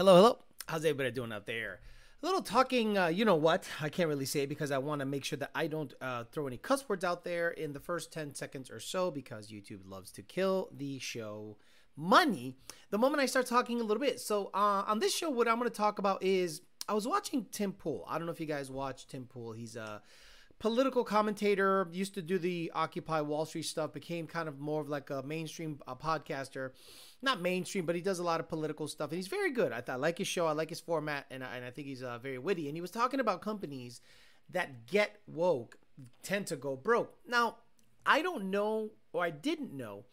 Hello, hello. How's everybody doing out there? A little talking, uh, you know what? I can't really say because I want to make sure that I don't uh, throw any cuss words out there in the first 10 seconds or so because YouTube loves to kill the show money the moment I start talking a little bit. So, uh, on this show, what I'm going to talk about is I was watching Tim Pool. I don't know if you guys watch Tim Pool. He's a political commentator, used to do the Occupy Wall Street stuff, became kind of more of like a mainstream uh, podcaster not mainstream, but he does a lot of political stuff, and he's very good. I, th- I like his show, I like his format, and I, and I think he's uh, very witty. And he was talking about companies that get woke tend to go broke. Now, I don't know, or I didn't know,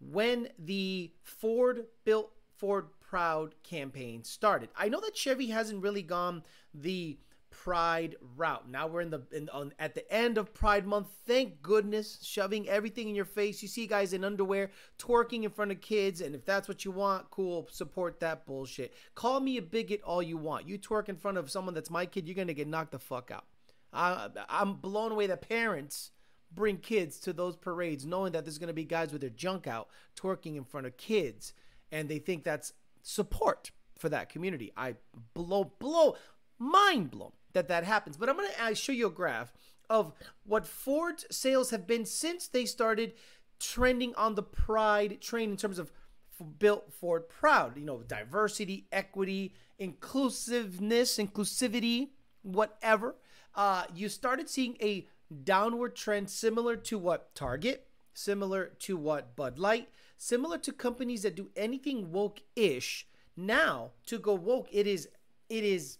when the Ford built Ford Proud campaign started. I know that Chevy hasn't really gone the Pride route. Now we're in the in, on, at the end of Pride Month. Thank goodness, shoving everything in your face. You see guys in underwear twerking in front of kids, and if that's what you want, cool. Support that bullshit. Call me a bigot all you want. You twerk in front of someone that's my kid, you're gonna get knocked the fuck out. I, I'm blown away that parents bring kids to those parades knowing that there's gonna be guys with their junk out twerking in front of kids, and they think that's support for that community. I blow blow mind blown that that happens. But I'm going to show you a graph of what Ford's sales have been since they started trending on the Pride train in terms of built Ford proud. You know, diversity, equity, inclusiveness, inclusivity, whatever. Uh, you started seeing a downward trend similar to what Target, similar to what Bud Light, similar to companies that do anything woke-ish. Now, to go woke, it is it is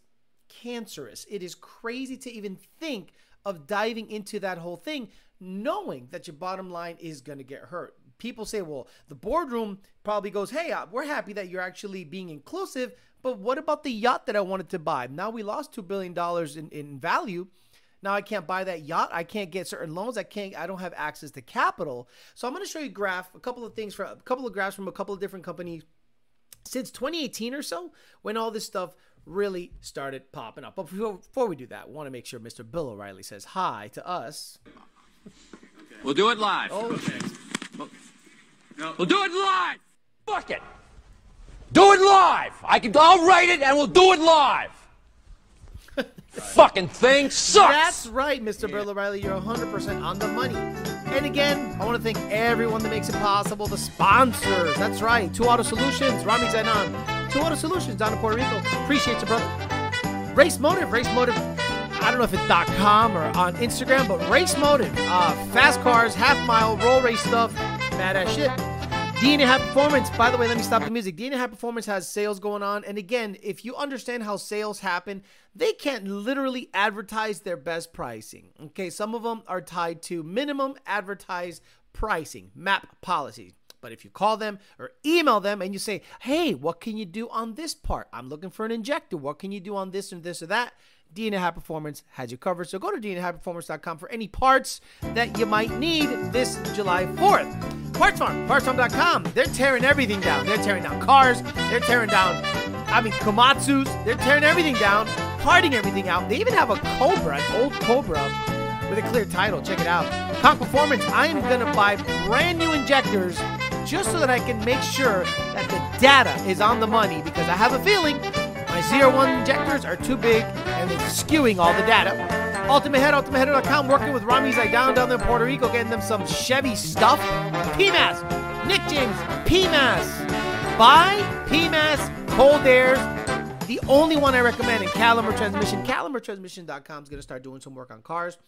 cancerous. It is crazy to even think of diving into that whole thing knowing that your bottom line is going to get hurt. People say, well, the boardroom probably goes, hey, uh, we're happy that you're actually being inclusive, but what about the yacht that I wanted to buy? Now we lost $2 billion in, in value. Now I can't buy that yacht. I can't get certain loans. I can't. I don't have access to capital. So I'm going to show you a graph, a couple of things for a couple of graphs from a couple of different companies since 2018 or so, when all this stuff really started popping up. But before, before we do that, I want to make sure Mr. Bill O'Reilly says hi to us. We'll do it live. Oh, okay. We'll do it live. Fuck it. Do it live. I can. I'll write it and we'll do it live. Fucking thing sucks. That's right, Mr. Bill O'Reilly. You're 100% on the money. And again, I want to thank everyone that makes it possible. The sponsors. That's right. Two Auto Solutions, Rami Zainan. Auto Solutions down in Puerto Rico. Appreciate you, brother. Race Motive. Race Motive. I don't know if it's .com or on Instagram, but Race Motive. Uh, fast cars, half mile, roll race stuff. Badass shit. DNA High Performance. By the way, let me stop the music. DNA High Performance has sales going on. And again, if you understand how sales happen, they can't literally advertise their best pricing. Okay, some of them are tied to minimum advertised pricing, MAP policies. But if you call them or email them and you say, hey, what can you do on this part? I'm looking for an injector. What can you do on this and this or that? DNA High Performance has you covered. So go to DNAHighPerformance.com for any parts that you might need this July 4th. Parts Farm, PartsFarm.com. They're tearing everything down. They're tearing down cars. They're tearing down, I mean, Komatsu's. They're tearing everything down, parting everything out. They even have a Cobra, an old Cobra with a clear title. Check it out. Conk Performance, I am going to buy brand new injectors just so that I can make sure that the data is on the money because I have a feeling my Zero One injectors are too big and it's skewing all the data. Ultimate Head, UltimateHead.com, working with Rami Zaidan down there in Puerto Rico, getting them some Chevy stuff. PMAS, Nick James, PMAS. Buy PMAS Cold Airs. The only one I recommend in Caliber Transmission. CaliberTransmission.com is going to start doing some work on cars.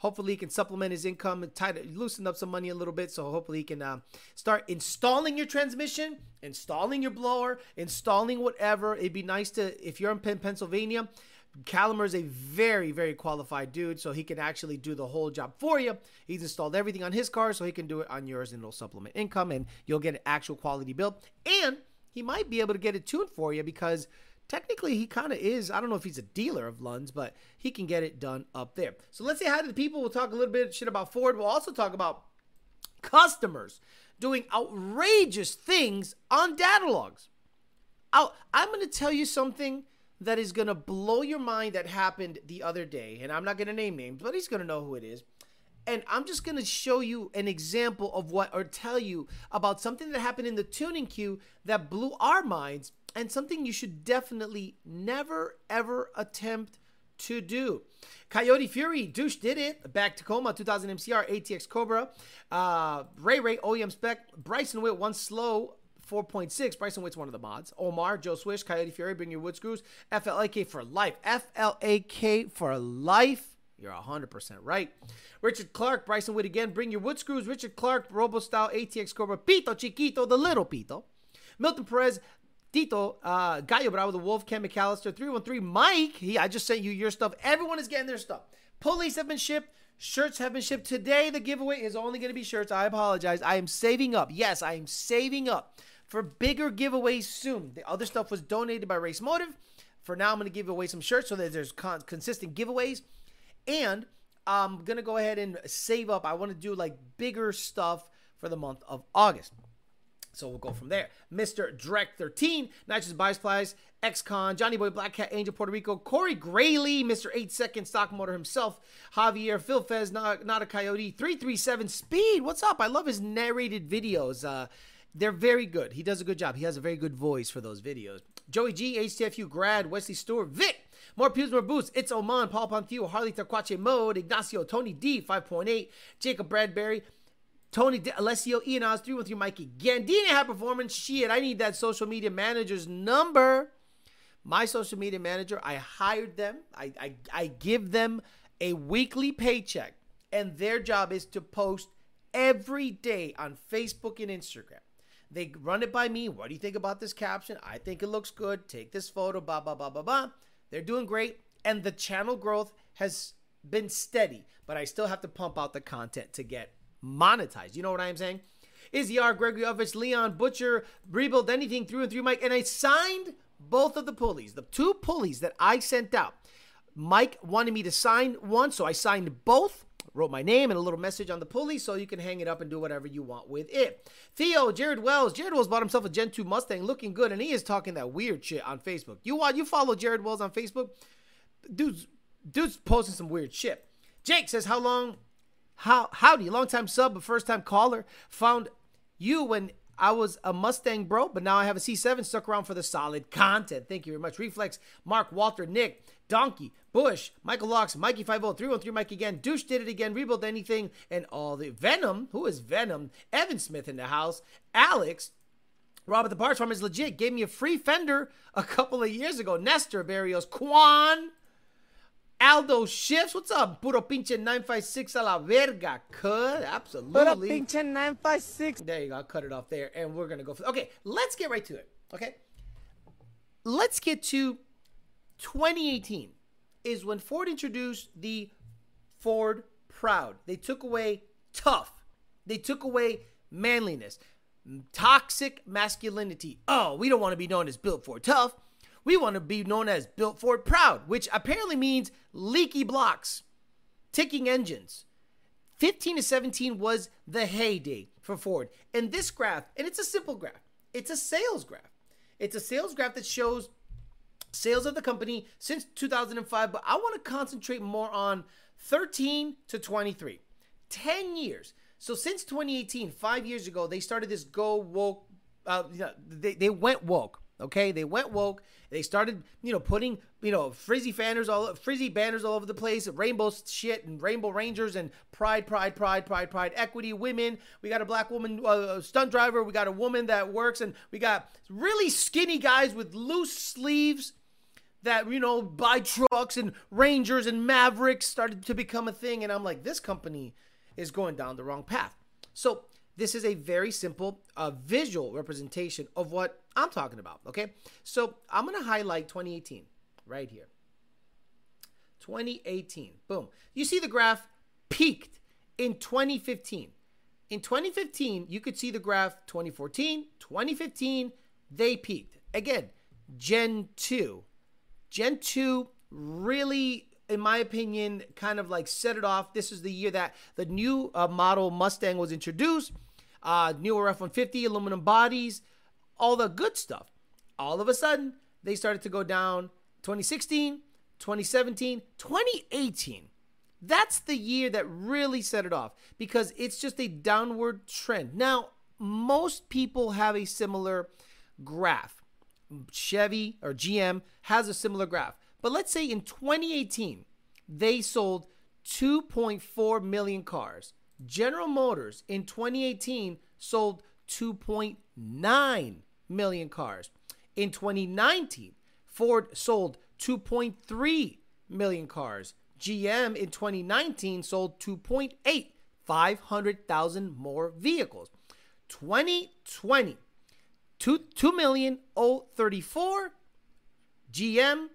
Hopefully, he can supplement his income and to loosen up some money a little bit. So, hopefully, he can uh, start installing your transmission, installing your blower, installing whatever. It'd be nice to, if you're in Pennsylvania, Calimer is a very, very qualified dude, so he can actually do the whole job for you. He's installed everything on his car, so he can do it on yours, and it'll supplement income, and you'll get an actual quality build. And he might be able to get it tuned for you because technically he kind of is. I don't know if he's a dealer of Lunds, but he can get it done up there. So let's say hi to the people. We'll talk a little bit shit about Ford. We'll also talk about customers doing outrageous things on data logs. i I'm going to tell you something that is going to blow your mind that happened the other day. And I'm not going to name names, but he's going to know who it is. And I'm just going to show you an example of what, or tell you about something that happened in the tuning queue that blew our minds and something you should definitely never, ever attempt to do. Coyote Fury, Douche did it. Back Tacoma, 2000 MCR, ATX Cobra. Uh, Ray Ray, OEM spec. Bryson Witt, one slow. 4.6. Bryson Witt's one of the mods. Omar, Joe Swish, Coyote Fury, bring your wood screws. FLAK for life. FLAK for life. You're 100% right. Richard Clark, Bryson Witt again. Bring your wood screws. Richard Clark, Robo Style, ATX Cobra. Pito Chiquito, the little Pito. Milton Perez, Tito, uh, Gallo Bravo, the Wolf, Ken McAllister, 313, Mike. He, I just sent you your stuff. Everyone is getting their stuff. Pulleys have been shipped. Shirts have been shipped. Today, the giveaway is only going to be shirts. I apologize. I am saving up. Yes, I am saving up for bigger giveaways soon. The other stuff was donated by Race Motive. For now, I'm going to give away some shirts so that there's con- consistent giveaways. And I'm going to go ahead and save up. I want to do like bigger stuff for the month of August. So we'll go from there. Mr. Drek 13, Nitrous Buy Supplies, Con, Johnny Boy, Black Cat, Angel, Puerto Rico, Corey Grayley, Mr. 8 Second Stock Motor himself, Javier, Phil Fez, not, not a Coyote, 337 Speed. What's up? I love his narrated videos. Uh, they're very good. He does a good job. He has a very good voice for those videos. Joey G, HTFU grad, Wesley Stewart, Vic, more pews, more boosts. It's Oman, Paul Ponthio, Harley Taquache Mode, Ignacio, Tony D, 5.8, Jacob Bradbury, Tony De- Alessio, Ian Oz, 313 Mikey, Gandini High Performance. Shit, I need that social media manager's number. My social media manager, I hired them. I, I, I give them a weekly paycheck, and their job is to post every day on Facebook and Instagram. They run it by me. What do you think about this caption? I think it looks good. Take this photo, blah, blah, blah, blah, blah. They're doing great. And the channel growth has been steady, but I still have to pump out the content to get monetized. You know what I'm saying? Izzy R, Gregory Ovich, Leon Butcher, Rebuild Anything through and through Mike. And I signed both of the pulleys, the two pulleys that I sent out. Mike wanted me to sign one, so I signed both wrote my name and a little message on the pulley so you can hang it up and do whatever you want with it. Theo, Jared Wells. Jared Wells bought himself a Gen 2 Mustang looking good and he is talking that weird shit on Facebook. You want you follow Jared Wells on Facebook? Dude's dude's posting some weird shit. Jake says, How long how howdy, long time sub, but first time caller. Found you when I was a Mustang bro, but now I have a C7 stuck around for the solid content. Thank you very much. Reflex, Mark, Walter, Nick, Donkey, Bush, Michael Locks, Mikey 50313, Mike again, Douche did it again, Rebuild Anything, and all the Venom. Who is Venom? Evan Smith in the house. Alex, Robert the Parts Farm is legit. Gave me a free fender a couple of years ago. Nestor Barrios, Quan, Aldo Shifts. What's up? Puro pinche 956 a la verga. Cut. Absolutely. Puro pinche 956. There you go. I'll cut it off there. And we're going to go. For, okay. Let's get right to it. Okay. Let's get to 2018 is when Ford introduced the Ford Proud. They took away tough. They took away manliness, toxic masculinity. Oh, we don't want to be known as built Ford tough. We want to be known as built Ford proud, which apparently means leaky blocks, ticking engines. 15 to 17 was the heyday for Ford. And this graph, and it's a simple graph, it's a sales graph. It's a sales graph that shows sales of the company since 2005, but I want to concentrate more on 13 to 23. 10 years. So since 2018, five years ago, they started this go woke. Uh, they, they went woke. Okay, they went woke. They started, you know, putting, you know, frizzy banners all frizzy banners all over the place, rainbow shit and rainbow rangers and pride, pride, pride, pride, pride, equity, women. We got a black woman uh, stunt driver. We got a woman that works, and we got really skinny guys with loose sleeves that you know buy trucks and Rangers and Mavericks started to become a thing, and I'm like, this company is going down the wrong path. So this is a very simple uh, visual representation of what I'm talking about. Okay, so I'm gonna highlight 2018 right here. 2018, boom. You see the graph peaked in 2015. In 2015, you could see the graph 2014, 2015, they peaked. Again, Gen 2. Gen 2 really in my opinion, kind of like set it off. This is the year that the new uh, model Mustang was introduced. Uh, newer F 150, aluminum bodies, all the good stuff. All of a sudden, they started to go down 2016, 2017, 2018. That's the year that really set it off because it's just a downward trend. Now, most people have a similar graph. Chevy or GM has a similar graph. But let's say in 2018, they sold 2.4 million cars. General Motors in 2018 sold 2.9 million cars. In 2019, Ford sold 2.3 million cars. GM in 2019 sold 2.8, 500,000 more vehicles. 2020, 2, 2 million 034. GM,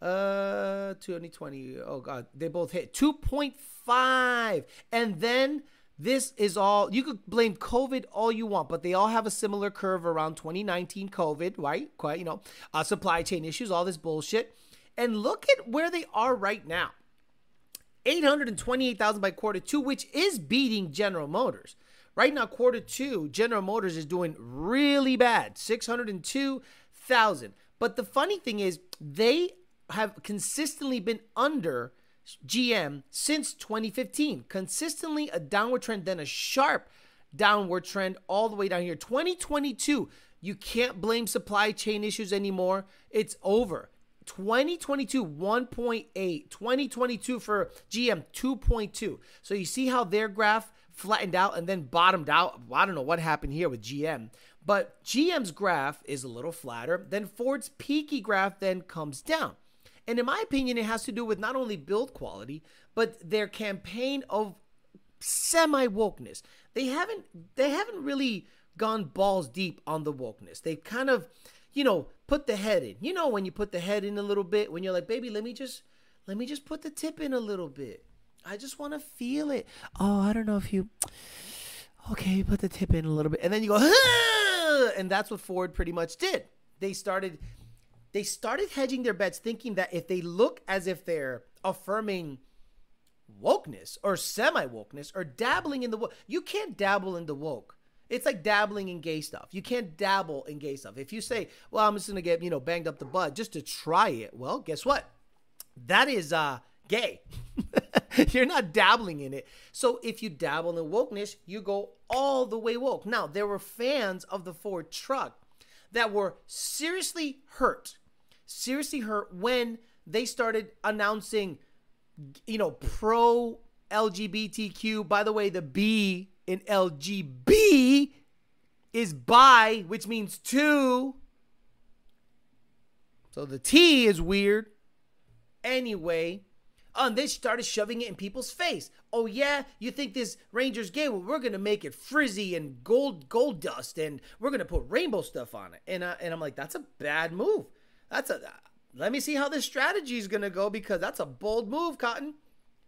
uh, 2020, oh God, they both hit 2.5. And then this is all, you could blame COVID all you want, but they all have a similar curve around 2019 COVID, right? Quite, you know, uh, supply chain issues, all this bullshit. And look at where they are right now. 828,000 by quarter two, which is beating General Motors. Right now, quarter two, General Motors is doing really bad 602,000. But the funny thing is, they have consistently been under GM since 2015. Consistently a downward trend, then a sharp downward trend all the way down here. 2022, you can't blame supply chain issues anymore. It's over. 2022 1.8 2022 for gm 2.2 so you see how their graph flattened out and then bottomed out i don't know what happened here with gm but gm's graph is a little flatter then ford's peaky graph then comes down and in my opinion it has to do with not only build quality but their campaign of semi wokeness they haven't they haven't really gone balls deep on the wokeness they kind of you know, put the head in. You know when you put the head in a little bit when you're like, "Baby, let me just let me just put the tip in a little bit. I just want to feel it." Oh, I don't know if you Okay, put the tip in a little bit. And then you go, ah! and that's what Ford pretty much did. They started they started hedging their bets thinking that if they look as if they're affirming wokeness or semi wokeness or dabbling in the woke, you can't dabble in the woke it's like dabbling in gay stuff. You can't dabble in gay stuff. If you say, "Well, I'm just gonna get you know banged up the butt just to try it," well, guess what? That is uh gay. You're not dabbling in it. So if you dabble in wokeness, you go all the way woke. Now there were fans of the Ford truck that were seriously hurt, seriously hurt when they started announcing, you know, pro LGBTQ. By the way, the B in LGB is bi, which means two. So the T is weird. Anyway, and they started shoving it in people's face. Oh yeah, you think this Ranger's gay? Well, we're gonna make it frizzy and gold gold dust, and we're gonna put rainbow stuff on it. And uh, and I'm like, that's a bad move. That's a. Let me see how this strategy is gonna go because that's a bold move, Cotton.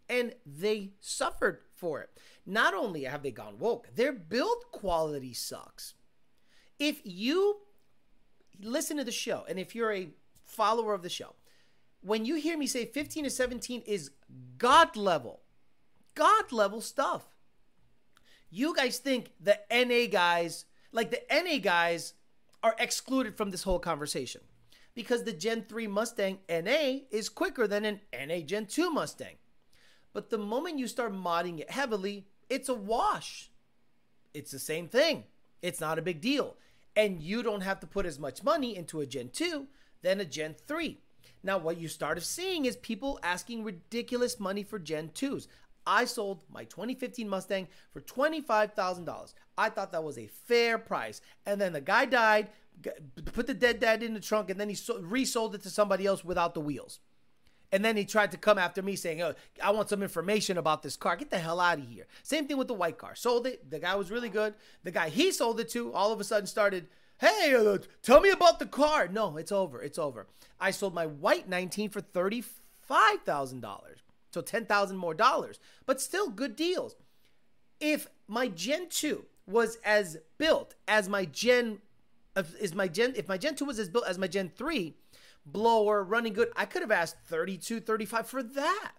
And they suffered for it. Not only have they gone woke, their build quality sucks. If you listen to the show, and if you're a follower of the show, when you hear me say 15 to 17 is God level, God level stuff. You guys think the NA guys, like the NA guys, are excluded from this whole conversation because the Gen 3 Mustang NA is quicker than an NA Gen 2 Mustang. But the moment you start modding it heavily, it's a wash. It's the same thing. It's not a big deal. And you don't have to put as much money into a Gen 2 than a Gen 3. Now, what you started seeing is people asking ridiculous money for Gen 2s. I sold my 2015 Mustang for $25,000. I thought that was a fair price. And then the guy died, put the dead dad in the trunk, and then he resold it to somebody else without the wheels. And then he tried to come after me saying, oh, I want some information about this car. Get the hell out of here. Same thing with the white car. Sold it. The guy was really good. The guy he sold it to all of a sudden started, hey, uh, tell me about the car. No, it's over. It's over. I sold my white 19 for $35,000. So 10,000 more dollars, but still good deals. If my Gen 2 was as built as my Gen is my Gen if my Gen 2 was as built as my Gen 3, blower, running good. I could have asked 32, 35 for that.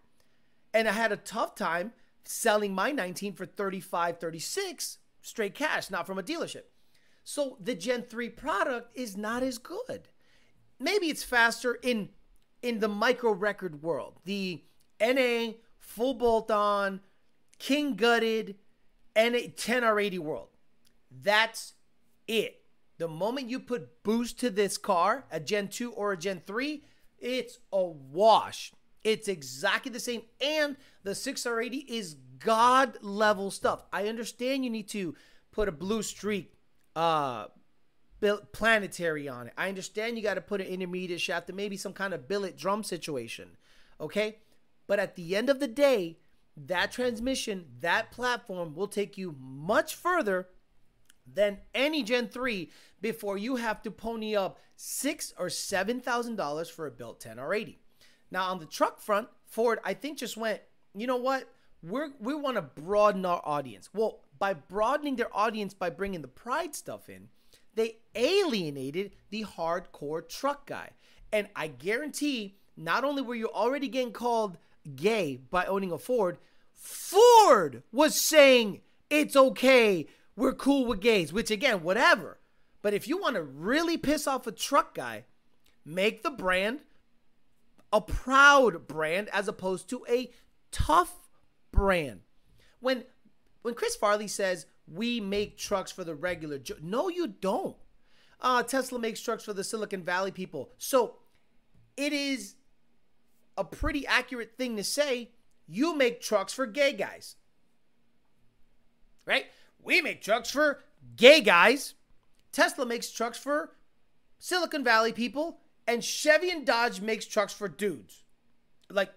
And I had a tough time selling my 19 for 35, 36 straight cash, not from a dealership. So the Gen 3 product is not as good. Maybe it's faster in in the micro record world. The NA full bolt on, king gutted, and a 10R80 world. That's it. The moment you put boost to this car, a Gen 2 or a Gen 3, it's a wash. It's exactly the same. And the 6R80 is God level stuff. I understand you need to put a blue streak uh planetary on it. I understand you got to put an intermediate shaft and maybe some kind of billet drum situation. Okay? But at the end of the day, that transmission, that platform will take you much further than any Gen 3 before you have to pony up six or seven thousand dollars for a built 10R80. Now on the truck front, Ford I think just went, you know what? We're we want to broaden our audience. Well, by broadening their audience by bringing the pride stuff in, they alienated the hardcore truck guy. And I guarantee not only were you already getting called gay by owning a Ford, Ford was saying it's okay we're cool with gays, which again, whatever. But if you want to really piss off a truck guy, make the brand a proud brand as opposed to a tough brand. When when Chris Farley says we make trucks for the regular no, you don't. Uh, Tesla makes trucks for the Silicon Valley people. So it is a pretty accurate thing to say you make trucks for gay guys. Right? We make trucks for gay guys. Tesla makes trucks for Silicon Valley people. And Chevy and Dodge makes trucks for dudes. Like,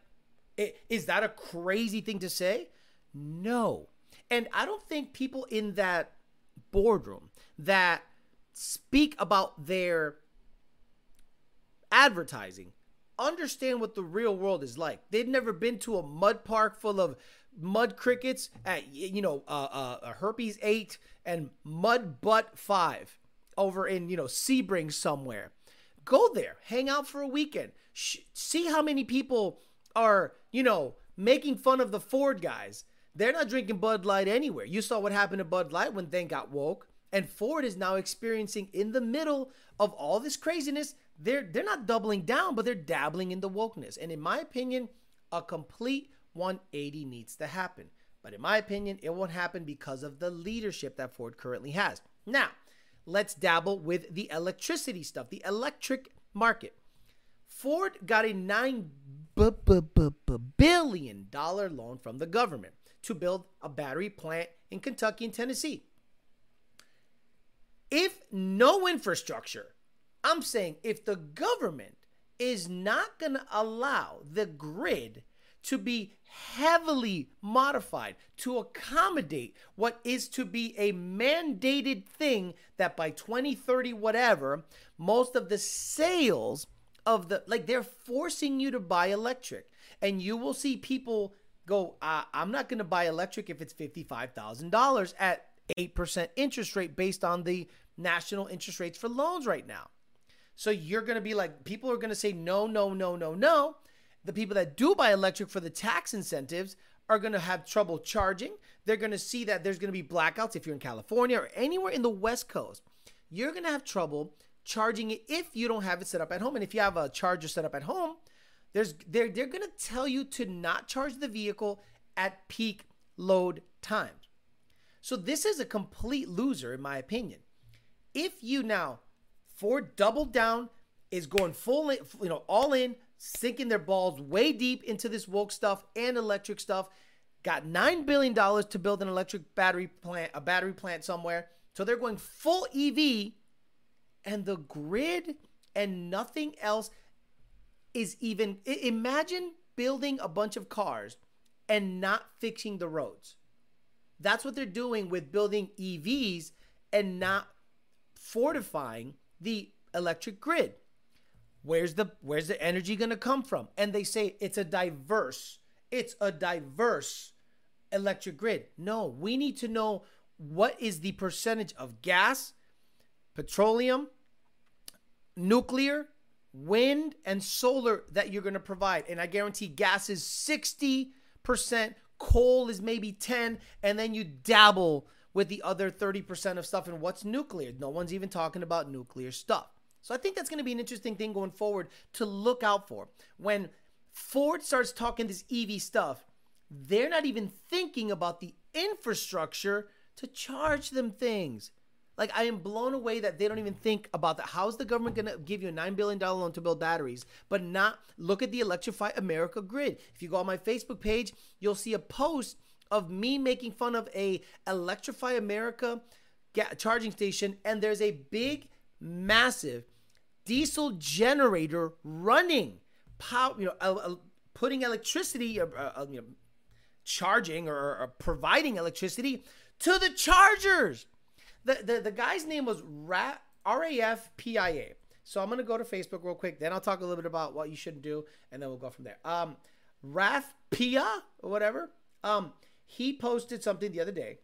is that a crazy thing to say? No. And I don't think people in that boardroom that speak about their advertising understand what the real world is like. They've never been to a mud park full of mud crickets at you know uh, uh, herpes 8 and mud butt 5 over in you know sebring somewhere. Go there hang out for a weekend Sh- see how many people are you know making fun of the ford guys. They're not drinking bud light anywhere. You saw what happened to bud light when they got woke and ford is now experiencing in the middle of all this craziness they're they're not doubling down but they're dabbling in the wokeness. And in my opinion a complete 180 needs to happen. But in my opinion, it won't happen because of the leadership that Ford currently has. Now, let's dabble with the electricity stuff, the electric market. Ford got a $9 billion loan from the government to build a battery plant in Kentucky and Tennessee. If no infrastructure, I'm saying if the government is not going to allow the grid to be heavily modified to accommodate what is to be a mandated thing that by 2030 whatever most of the sales of the like they're forcing you to buy electric. And you will see people go i'm not going to buy electric if it's $55000 at 8% interest rate based on the national interest rates for loans right now. So you're going to be like people are going to say no no no no no the people that do buy electric for the tax incentives are going to have trouble charging. They're going to see that there's going to be blackouts if you're in California or anywhere in the West Coast. You're going to have trouble charging it if you don't have it set up at home. And if you have a charger set up at home, there's they're they're going to tell you to not charge the vehicle at peak load times. So this is a complete loser in my opinion. If you now Ford doubled down is going full you know all in sinking their balls way deep into this woke stuff and electric stuff. Got $9 billion to build an electric battery plant, a battery plant somewhere. So they're going full EV, and the grid and nothing else is even. Imagine building a bunch of cars and not fixing the roads. That's what they're doing with building EVs and not fortifying the electric grid. Where's the where's the energy going to come from? And they say it's a diverse, it's a diverse electric grid. No, we need to know what is the percentage of gas, petroleum, nuclear, wind, and solar that you're going to provide. And I guarantee gas is 60%, coal is maybe 10, and then you dabble with the other 30% of stuff and what's nuclear. No one's even talking about nuclear stuff. So I think that's going to be an interesting thing going forward to look out for. When Ford starts talking this EV stuff, they're not even thinking about the infrastructure to charge them things. Like I am blown away that they don't even think about that. How's the government going to give you a nine billion dollar loan to build batteries, but not look at the Electrify America grid? If you go on my Facebook page, you'll see a post of me making fun of a Electrify America charging station, and there's a big, massive diesel generator running, power, you know, uh, uh, putting electricity, uh, you know, charging or, or providing electricity to the chargers. The, the, the guy's name was Ra- RAFPIA. So I'm going to go to Facebook real quick. Then I'll talk a little bit about what you shouldn't do. And then we'll go from there. Um, Raf Pia or whatever. Um, he posted something the other day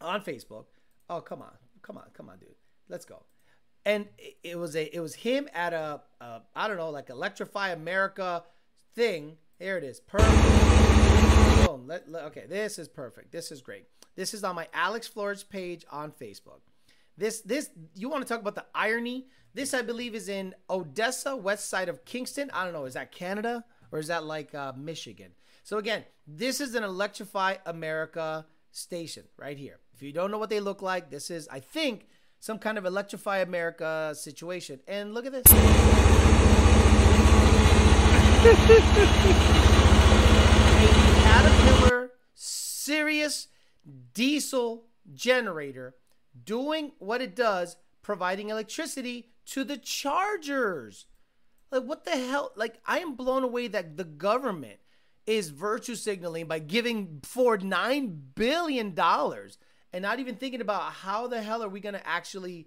on Facebook. Oh, come on. Come on. Come on, dude. Let's go. And it, was a it was him at a, a I don't know, like Electrify America thing. Here it is. Perfect. Boom. Let, let- okay, this is perfect. This is great. This is on my Alex Flores page on Facebook. This this you want to talk about the irony? This I believe is in Odessa, west side of Kingston. I don't know. Is that Canada or is that like uh, Michigan? So again, this is an Electrify America station right here. If you don't know what they look like, this is I think some kind of Electrify America situation. And look at this. a Caterpillar serious diesel generator doing what it does, providing electricity to the chargers. Like, what the hell? Like, I am blown away that the government is virtue signaling by giving Ford $9 billion and not even thinking about how the hell are we going to actually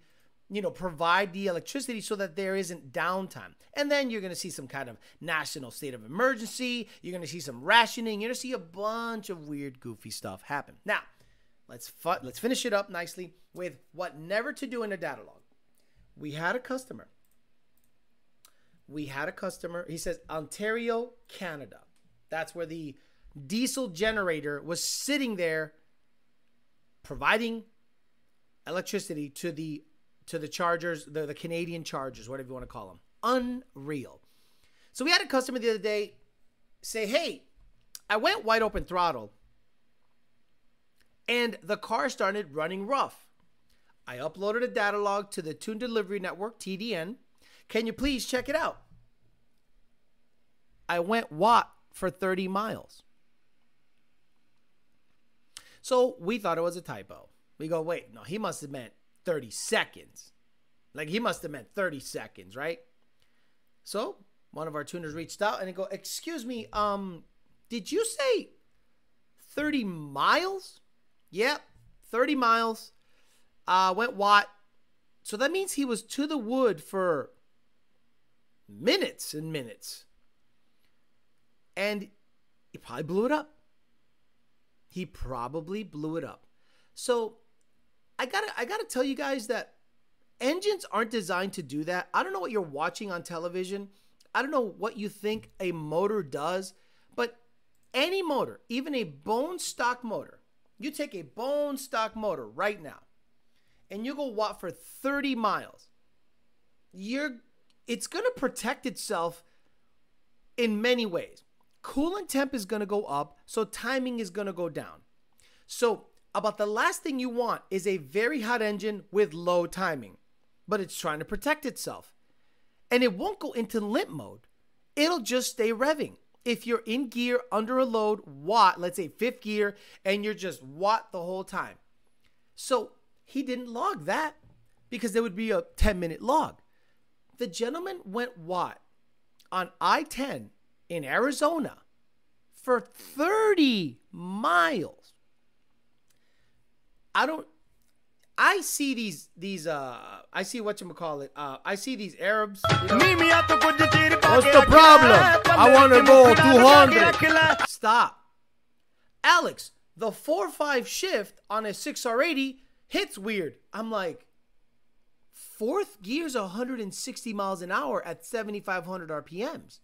you know, provide the electricity so that there isn't downtime. And then you're going to see some kind of national state of emergency. You're going to see some rationing. You're going to see a bunch of weird, goofy stuff happen. Now, let's fu- let's finish it up nicely with what never to do in a data log. We had a customer. We had a customer. He says Ontario, Canada. That's where the diesel generator was sitting there providing electricity to the to the chargers, the, the Canadian chargers, whatever you want to call them. Unreal. So we had a customer the other day say, Hey, I went wide open throttle and the car started running rough. I uploaded a data log to the Tune Delivery Network, TDN. Can you please check it out? I went WOT for 30 miles. So we thought it was a typo. We go, wait, no, he must have meant 30 seconds. Like he must have meant 30 seconds, right? So one of our tuners reached out and they go, excuse me, um, did you say 30 miles? Yep, 30 miles. Uh, went WOT. So that means he was to the wood for minutes and minutes. And he probably blew it up. He probably blew it up. So I gotta I gotta tell you guys that engines aren't designed to do that. I don't know what you're watching on television. I don't know what you think a motor does, but any motor, even a bone stock motor, you take a bone stock motor right now, and you go WOT for 30 miles. You're it's gonna protect itself in many ways. Coolant temp is gonna go up, so timing is gonna go down. So about the last thing you want is a very hot engine with low timing, but it's trying to protect itself. And it won't go into limp mode. It'll just stay revving. If you're in gear under a load, WOT, let's say fifth gear, and you're just WOT the whole time. So he didn't log that because there would be a 10 minute log. The gentleman went WOT on I 10 in Arizona for 30 miles. I don't. I see these these uh I see what you call it uh I see these Arabs. you know, What's the problem? I want to go 200. Stop, Alex. The four five shift on a six R eighty hits weird. I'm like, fourth gear's 160 miles an hour at 7,500 RPMs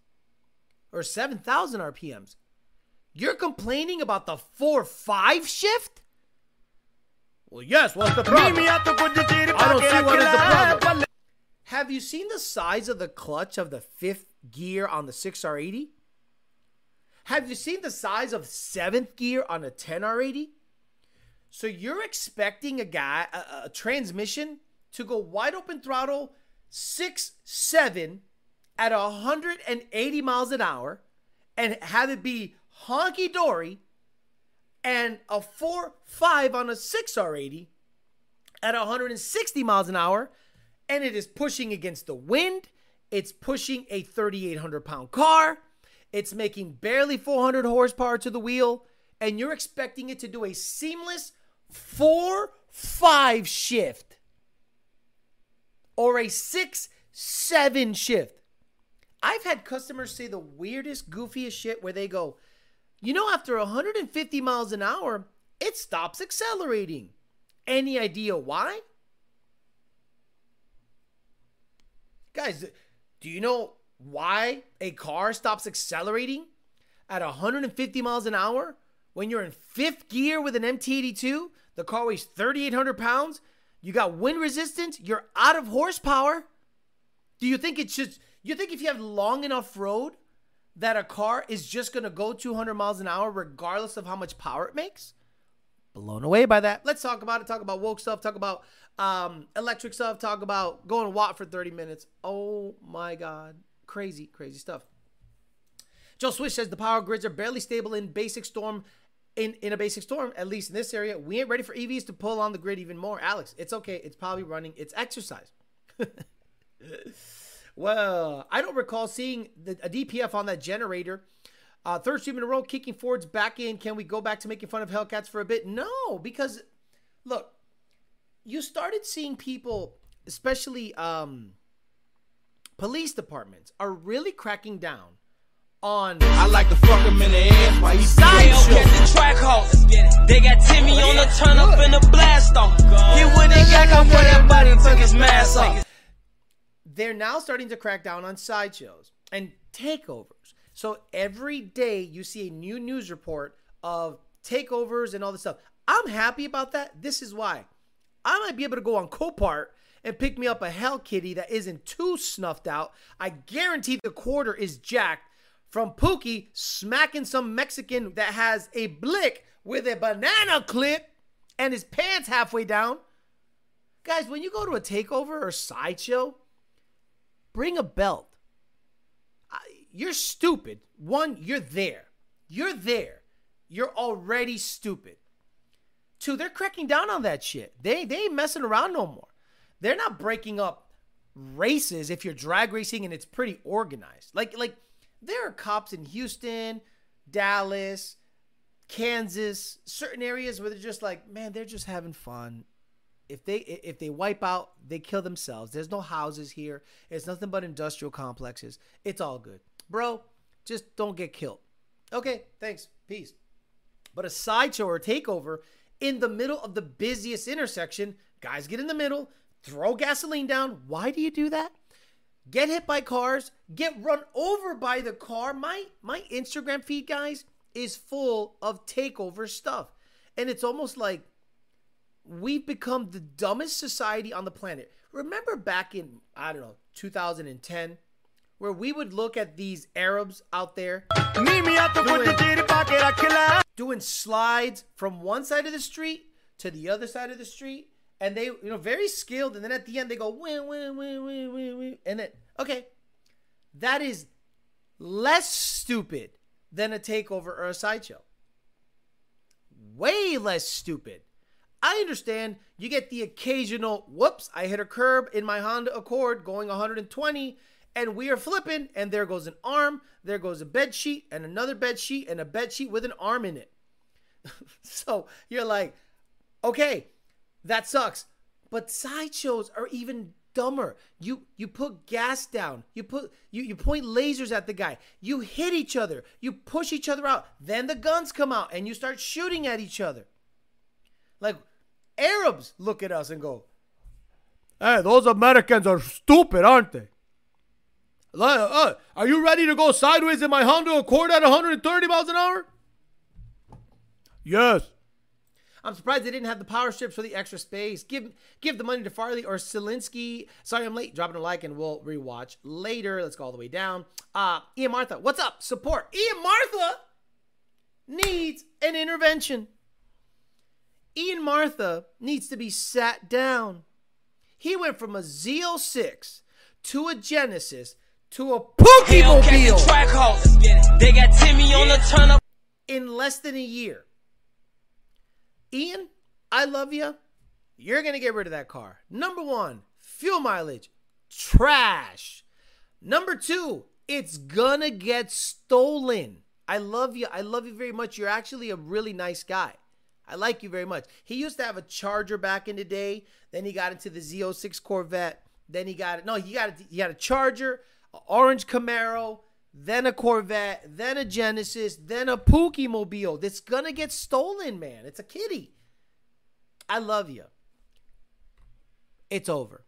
or 7,000 RPMs. You're complaining about the four five shift? Well, yes. What's the problem? I don't see what is the problem. Have you seen the size of the clutch of the fifth gear on the 6R80? Have you seen the size of seventh gear on a 10R80? So you're expecting a guy, a, a transmission, to go wide open throttle, six, seven, at 180 miles an hour, and have it be honky dory, and a four, five on a 6R80 at 160 miles an hour, and it is pushing against the wind. It's pushing a 3,800 pound car. It's making barely 400 horsepower to the wheel, and you're expecting it to do a seamless 4 5 shift or a 6 7 shift. I've had customers say the weirdest, goofiest shit where they go, you know, after 150 miles an hour, it stops accelerating. Any idea why? Guys, do you know why a car stops accelerating at 150 miles an hour when you're in fifth gear with an MT82? The car weighs 3,800 pounds. You got wind resistance. You're out of horsepower. Do you think it's just, you think if you have long enough road that a car is just going to go 200 miles an hour regardless of how much power it makes? Blown away by that. Let's talk about it. Talk about woke stuff. Talk about um, electric stuff. Talk about going WOT for 30 minutes. Oh my God. Crazy, crazy stuff. Joe Swish says the power grids are barely stable in basic storm. In, in a basic storm, at least in this area, we ain't ready for EVs to pull on the grid even more. Alex, it's okay. It's probably running. It's exercise. well, I don't recall seeing the, a DPF on that generator. Uh, third stream in a row, kicking Ford's back in. Can we go back to making fun of Hellcats for a bit? No, because look, you started seeing people, especially um, police departments, are really cracking down on I like to fuck him in the ass while he Sideshow. They the track hawks. They got Timmy on the turn up in the blast off. He went and got up for that body and took his mask off. They're now starting to crack down on sideshows and takeovers. So every day you see a new news report of takeovers and all this stuff. I'm happy about that. This is why. I might be able to go on Copart and pick me up a Hell Kitty that isn't too snuffed out. I guarantee the quarter is jacked from Pookie smacking some Mexican that has a blick with a banana clip and his pants halfway down. Guys, when you go to a takeover or sideshow, bring a belt. You're stupid. One, you're there. You're there. You're already stupid. Two, they're cracking down on that shit. They they ain't messing around no more. They're not breaking up races if you're drag racing and it's pretty organized. Like like there are cops in Houston, Dallas, Kansas, certain areas where they're just like, man, they're just having fun. If they if they wipe out, they kill themselves. There's no houses here. It's nothing but industrial complexes. It's all good. Bro, just don't get killed. Okay, thanks. Peace. But a sideshow or a takeover in the middle of the busiest intersection, guys get in the middle, throw gasoline down. Why do you do that? Get hit by cars, get run over by the car. My my Instagram feed, guys, is full of takeover stuff. And it's almost like we've become the dumbest society on the planet. Remember back in, I don't know, 2010, where we would look at these Arabs out there Meet me at the foot to the pocket, I kill her. doing slides from one side of the street to the other side of the street, and they, you know, very skilled. And then at the end, they go win, win, win, win, win, win, and then okay, that is less stupid than a takeover or a sideshow. Way less stupid. I understand you get the occasional whoops, I hit a curb in my Honda Accord going 120 and we are flipping and there goes an arm, there goes a bed sheet and another bed sheet and a bed sheet with an arm in it. so you're like, okay, that sucks. But sideshows are even dumber. You you put gas down. You put you you point lasers at the guy. You hit each other. You push each other out. Then the guns come out and you start shooting at each other. Like Arabs look at us and go, "Hey, those Americans are stupid, aren't they?" Uh, are you ready to go sideways in my Honda Accord at 130 miles an hour? Yes. I'm surprised they didn't have the power strips for the extra space. Give give the money to Farley or Zelensky. Sorry, I'm late. Dropping a like and we'll rewatch later. Let's go all the way down. Uh, Ian Martha, what's up? Support. Ian Martha. needs an intervention. Ian Martha needs to be sat down. He went from a Z06 to a Genesis to a Pookie Hellcats and Mobile track hoes. They got Timmy on the turn up. in less than a year. Ian, I love you. You're going to get rid of that car. Number one, fuel mileage, trash. Number two, it's going to get stolen. I love you. I love you very much. You're actually a really nice guy. I like you very much. He used to have a Charger back in the day. Then he got into the Z06 Corvette. Then he got it. No, he got it. He got a Charger, a orange Camaro, then a Corvette, then a Genesis, then a Pookie Mobile. That's gonna get stolen, man. It's a kitty. I love you. It's over.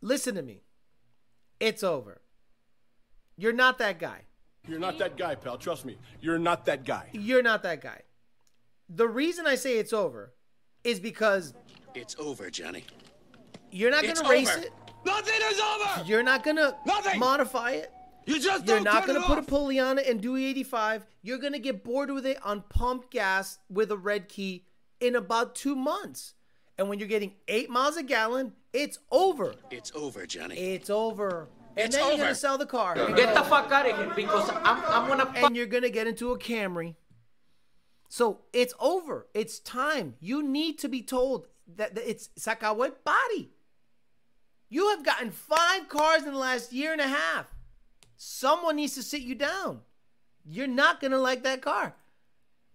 Listen to me. It's over. You're not that guy. You're not that guy, pal. Trust me. You're not that guy. You're not that guy. The reason I say it's over is because It's over, Johnny. you're not It's gonna race over. it. Nothing is over! You're not gonna Nothing. modify it. You just You're don't gonna it put a off. pulley on it and do 85. You're gonna get bored with it on pump gas with a red key in about two months. And when you're getting eight miles a gallon, it's over. It's over, Johnny. It's over. And then you're gonna sell the car. Get the fuck out of here because I'm, I'm gonna and you're gonna get into a Camry. So it's over. It's time. You need to be told that that it's Sakawe body. You have gotten five cars in the last year and a half. Someone needs to sit you down. You're not gonna like that car.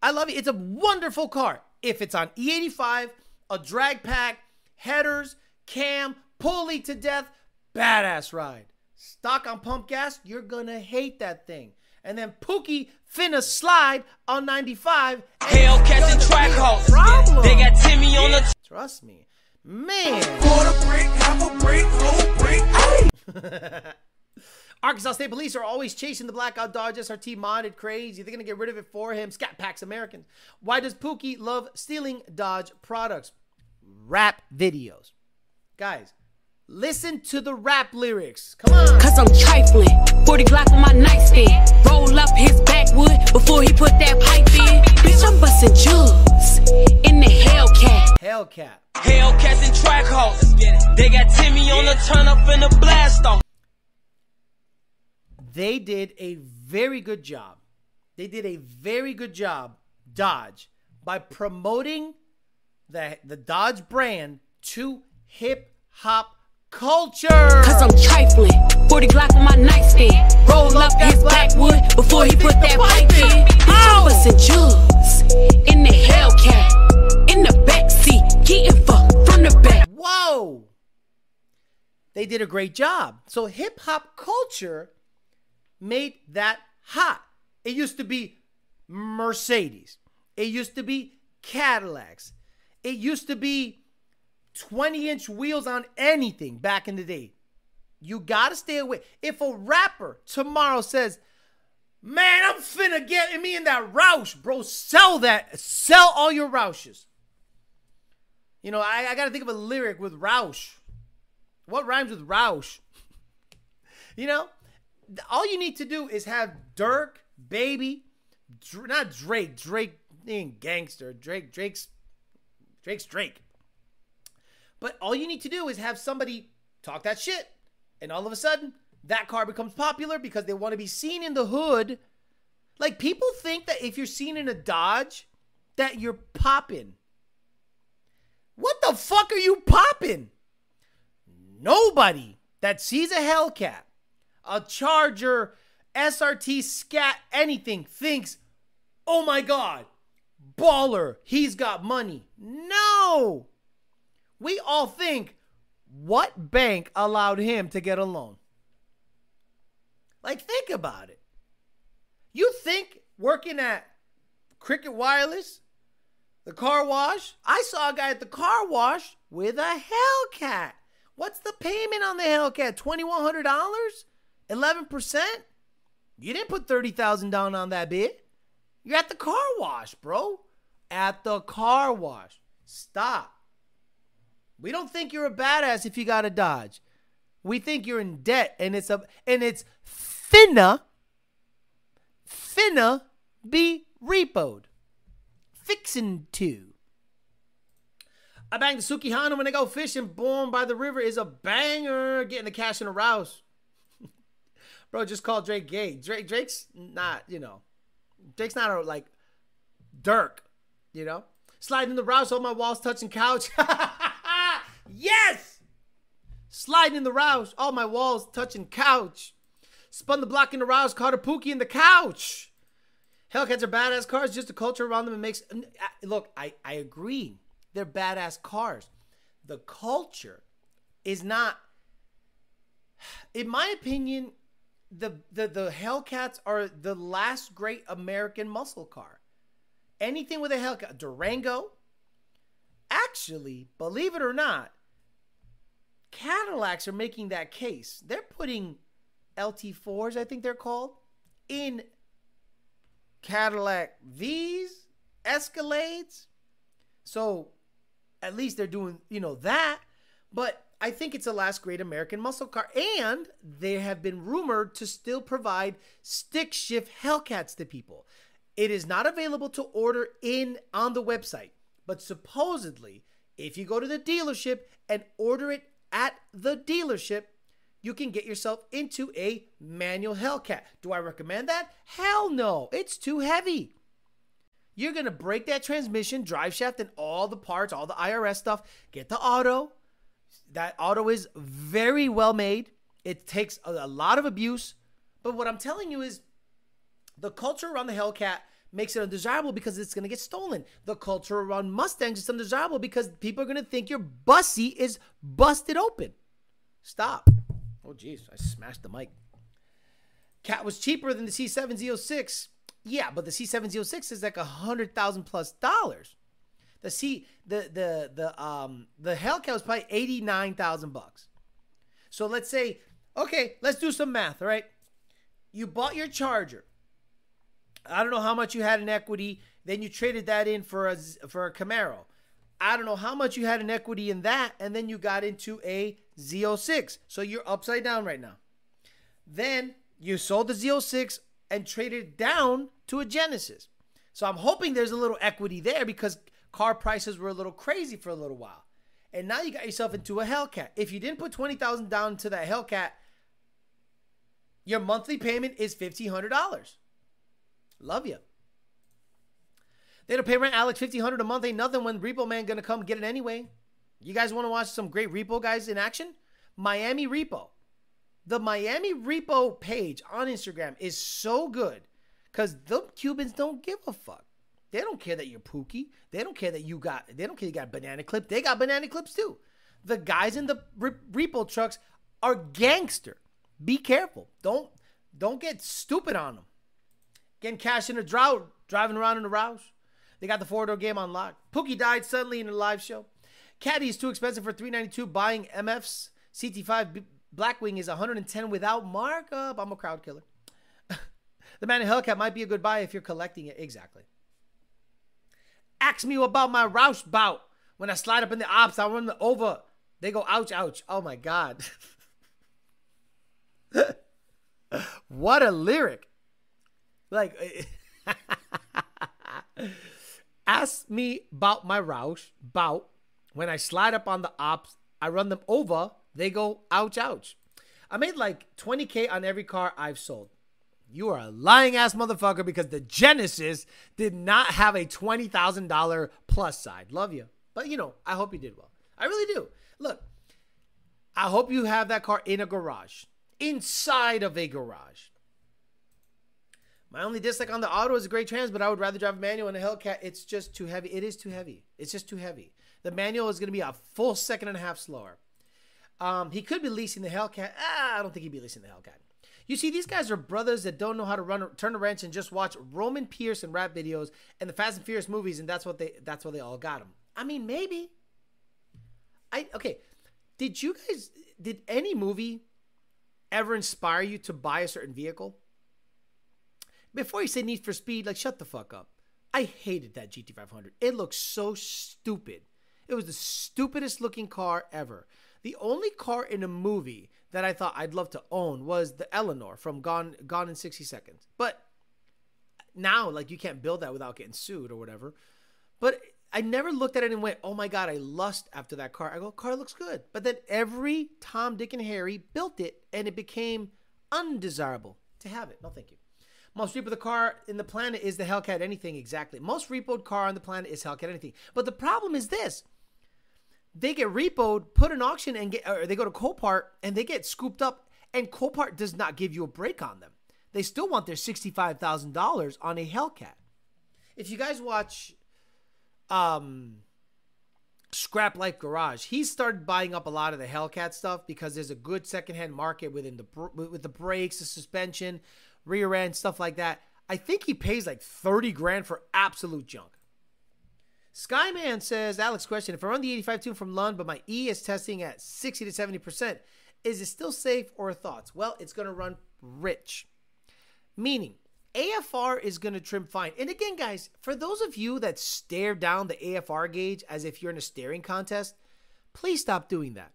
I love it. It's a wonderful car. If it's on E85, a drag pack, headers, cam, pulley to death, badass ride. Stock on pump gas, you're gonna hate that thing. And then Pookie finna slide on 95. and Hellcats it's and track be a hoes. Problem. They got Timmy on the Trust me. Man. Quarter brick, half a brick, whole brick. Arkansas State Police are always chasing the Blackout Dodge SRT modded crazy. They're gonna get rid of it for him. Scat Packs Americans. Why does Pookie love stealing Dodge products? Rap videos. Guys, listen to the rap lyrics. Come on. Cause I'm trifling. 40 Glock on my nightstand. Roll up his backwood before he put that pipe in. Bitch, I'm busting jugs in the Hellcat. Hellcat. Hellcats and Trackhawks. They got Timmy on the turn up in the blast off. They did a very good job. They did a very good job, Dodge, by promoting the, the Dodge brand to hip hop culture. Cause I'm trifling. 40 Glock on my nightstand. Roll up his backwood before he put that pipe in. in. Bitch, Ow! I'm busting jugs in the Hellcat. In the backseat, getting fucked from the back. Whoa! They did a great job. So hip hop culture made that hot. It used to be Mercedes. It used to be Cadillacs. It used to be 20 inch wheels on anything back in the day. You gotta stay away. If a rapper tomorrow says, Man, I'm finna get me in that Roush, bro, sell that. Sell all your Roushes. You know, I, I got to think of a lyric with Roush. What rhymes with Roush? you know, all you need to do is have Durk, Baby, Dr- not Drake. Drake ain't gangster. Drake, Drake's Drake's Drake. But all you need to do is have somebody talk that shit, and all of a sudden that car becomes popular because they want to be seen in the hood. Like people think that if you're seen in a Dodge, that you're popping. What the fuck are you popping? Nobody that sees a Hellcat, a Charger, SRT, Scat, anything thinks, oh my God, baller, he's got money. No! We all think, what bank allowed him to get a loan? Like, think about it. You think working at Cricket Wireless, the car wash. I saw a guy at the car wash with a Hellcat. What's the payment on the Hellcat? $2,100? 11%? You didn't put 30000 down on that bit. You're at the car wash, bro. At the car wash. Stop. We don't think you're a badass if you got a Dodge. We think you're in debt and it's a and it's finna finna be repoed. Fixin' to. I bang the Sukihana when I go fishing. Born by the river is a banger. Getting the cash in a Roush. Bro, just call Drake gay. Drake Drake's not, you know. Drake's not a like Durk, you know. Sliding the Roush, all my walls touching couch. yes! Sliding in the Roush, all my walls touching couch. Spun the block in the Roush, caught a Pookie in the couch. Hellcats are badass cars, just the culture around them. It makes look. I I agree, they're badass cars. The culture is not, in my opinion, the the the Hellcats are the last great American muscle car. Anything with a Hellcat, Durango. Actually, believe it or not, Cadillacs are making that case. They're putting LT4s, I think they're called, in Cadillac V's, Escalades. So at least they're doing, you know, that. But I think it's the last great American muscle car. And they have been rumored to still provide stick shift Hellcats to people. It is not available to order in on the website, but supposedly, if you go to the dealership and order it at the dealership, you can get yourself into a manual Hellcat. Do I recommend that? Hell no. It's too heavy. You're to break that transmission, drive shaft, and all the parts, all the IRS stuff. Get the auto. That auto is very well made. It takes a lot of abuse. But what I'm telling you is the culture around the Hellcat makes it undesirable because it's going to get stolen. The culture around Mustangs is undesirable because people are going to think your bussy is busted open. Stop. Oh, jeez, I smashed the mic. Cat was cheaper than the C7 Z06. Yeah, but the C7 Z06 is like a hundred thousand plus dollars. The C the the the um the Hellcat was probably eighty nine thousand bucks. So let's say, okay, let's do some math. All right, you bought your Charger. I don't know how much you had in equity. Then you traded that in for a for a Camaro. I don't know how much you had in equity in that, and then you got into a Z06. So you're upside down right now. Then you sold the Z06 and traded down to a Genesis. So I'm hoping there's a little equity there because car prices were a little crazy for a little while. And now you got yourself into a Hellcat. If you didn't put 20,000 down to that Hellcat, your monthly payment is $1,500. Love you. They don't pay rent, Alex. Fifteen hundred a month ain't nothing when Repo Man gonna come get it anyway. You guys want to watch some great repo guys in action? Miami Repo. The Miami Repo page on Instagram is so good because the Cubans don't give a fuck. They don't care that you're Pookie. They don't care that you got. They don't care you got banana clip. They got banana clips too. The guys in the repo trucks are gangster. Be careful. Don't don't get stupid on them. Getting cash in a drought, driving around in a Roush. They got the four door game on lock. Pookie died suddenly in a live show. Caddy is too expensive for 392 buying MFs. CT5 B- Blackwing is 110 without markup. I'm a crowd killer. the man in Hellcat might be a good buy if you're collecting it. Exactly. Ask me about my Roush bout. When I slide up in the ops, I run the over. They go, ouch, ouch. Oh my God. what a lyric. Like, ask me about my Roush bout. When I slide up on the ops, I run them over. They go, ouch, ouch. I made like 20K on every car I've sold. You are a lying ass motherfucker because the Genesis did not have a $20,000 plus side. Love you. But you know, I hope you did well. I really do. Look, I hope you have that car in a garage, inside of a garage. My only dislike on the auto is a great trans, but I would rather drive a manual in a Hellcat. It's just too heavy. It is too heavy. It's just too heavy. The manual is going to be a full second and a half slower. Um, he could be leasing the Hellcat. Ah, I don't think he'd be leasing the Hellcat. You see, these guys are brothers that don't know how to run, turn a wrench, and just watch Roman Pearce and rap videos and the Fast and Furious movies, and that's what they that's what they all got them. I mean, maybe. I okay. Did you guys? Did any movie ever inspire you to buy a certain vehicle? Before you say Need for Speed, like shut the fuck up. I hated that GT500. It looked so stupid. It was the stupidest looking car ever. The only car in a movie that I thought I'd love to own was the Eleanor from Gone Gone in 60 Seconds. But now like you can't build that without getting sued or whatever. But I never looked at it and went, "Oh my god, I lust after that car." I go, "Car looks good." But then every Tom, Dick, and Harry built it, and it became undesirable to have it. No, thank you. Most repoed car in the planet is the Hellcat anything exactly. Most repoed car on the planet is Hellcat anything. But the problem is this: they get repoed, put an auction, and get, or they go to Copart and they get scooped up, and Copart does not give you a break on them. They still want their sixty-five thousand dollars on a Hellcat. If you guys watch, um, Scrap Life Garage, he started buying up a lot of the Hellcat stuff because there's a good secondhand market within the with the brakes, the suspension, rear end, stuff like that. I think he pays like thirty grand for absolute junk. Skyman says, Alex, question. If I run the 85 tune from Lund, but my E is testing at 60 to 70%, is it still safe or thoughts? Well, it's going to run rich. Meaning, AFR is going to trim fine. And again, guys, for those of you that stare down the AFR gauge as if you're in a staring contest, please stop doing that.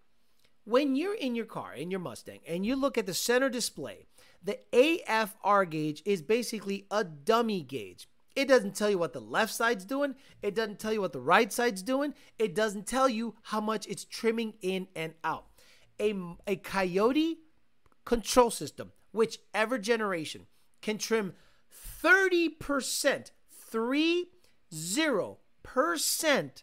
When you're in your car, in your Mustang, and you look at the center display, the AFR gauge is basically a dummy gauge. It doesn't tell you what the left side's doing. It doesn't tell you what the right side's doing. It doesn't tell you how much it's trimming in and out. A, a Coyote control system, whichever generation, can trim 30%, 30%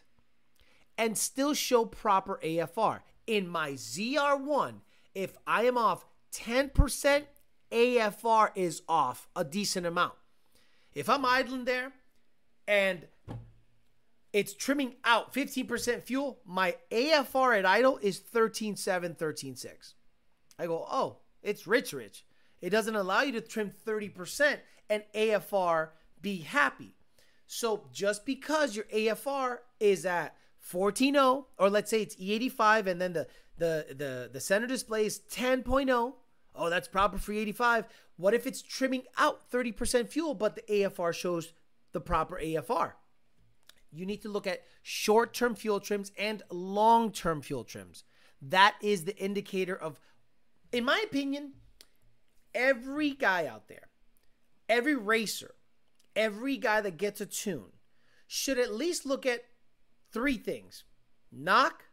and still show proper AFR. In my ZR1, if I am off 10%, AFR is off a decent amount. If I'm idling there and it's trimming out 15% fuel, my AFR at idle is 13.7, 13.6. I go, oh, it's rich, rich. It doesn't allow you to trim 30% and AFR be happy. So just because your AFR is at 14.0, or let's say it's E85 and then the, the, the, the center display is 10.0, oh, that's proper for E85. What if it's trimming out 30% fuel, but the AFR shows the proper AFR? You need to look at short term fuel trims and long term fuel trims. That is the indicator of, in my opinion, every guy out there, every racer, every guy that gets a tune should at least look at three things knock,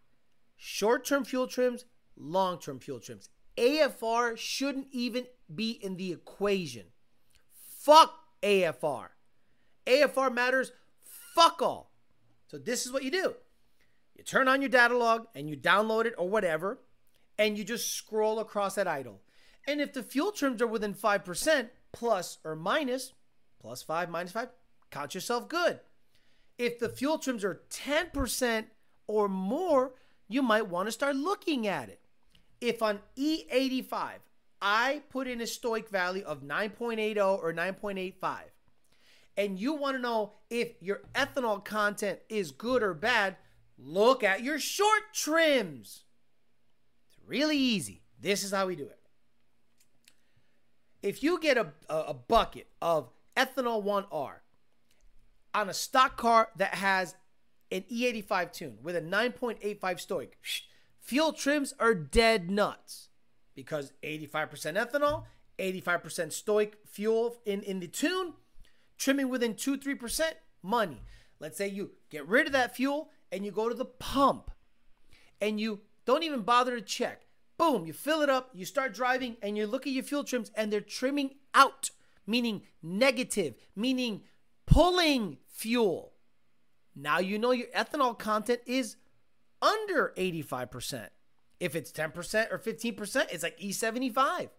short term fuel trims, long term fuel trims. AFR shouldn't even be in the equation. Fuck AFR. AFR matters fuck all. So this is what you do. You turn on your data log and you download it or whatever, and you just scroll across that idle. And if the fuel trims are within 5%, plus or minus, plus 5, minus 5, count yourself good. If the fuel trims are 10% or more, you might want to start looking at it. If on E85, I put in a stoic value of 9.80 or 9.85, and you want to know if your ethanol content is good or bad, look at your short trims. It's really easy. This is how we do it. If you get a, a bucket of ethanol 1R on a stock car that has an E85 tune with a 9.85 stoic, fuel trims are dead nuts because 85% ethanol, 85% stoic fuel in, in the tune, trimming within 2 3% money. Let's say you get rid of that fuel and you go to the pump and you don't even bother to check. Boom, you fill it up, you start driving, and you look at your fuel trims and they're trimming out, meaning negative, meaning pulling fuel. Now you know your ethanol content is under 85%. If it's 10% or 15%, it's like E75.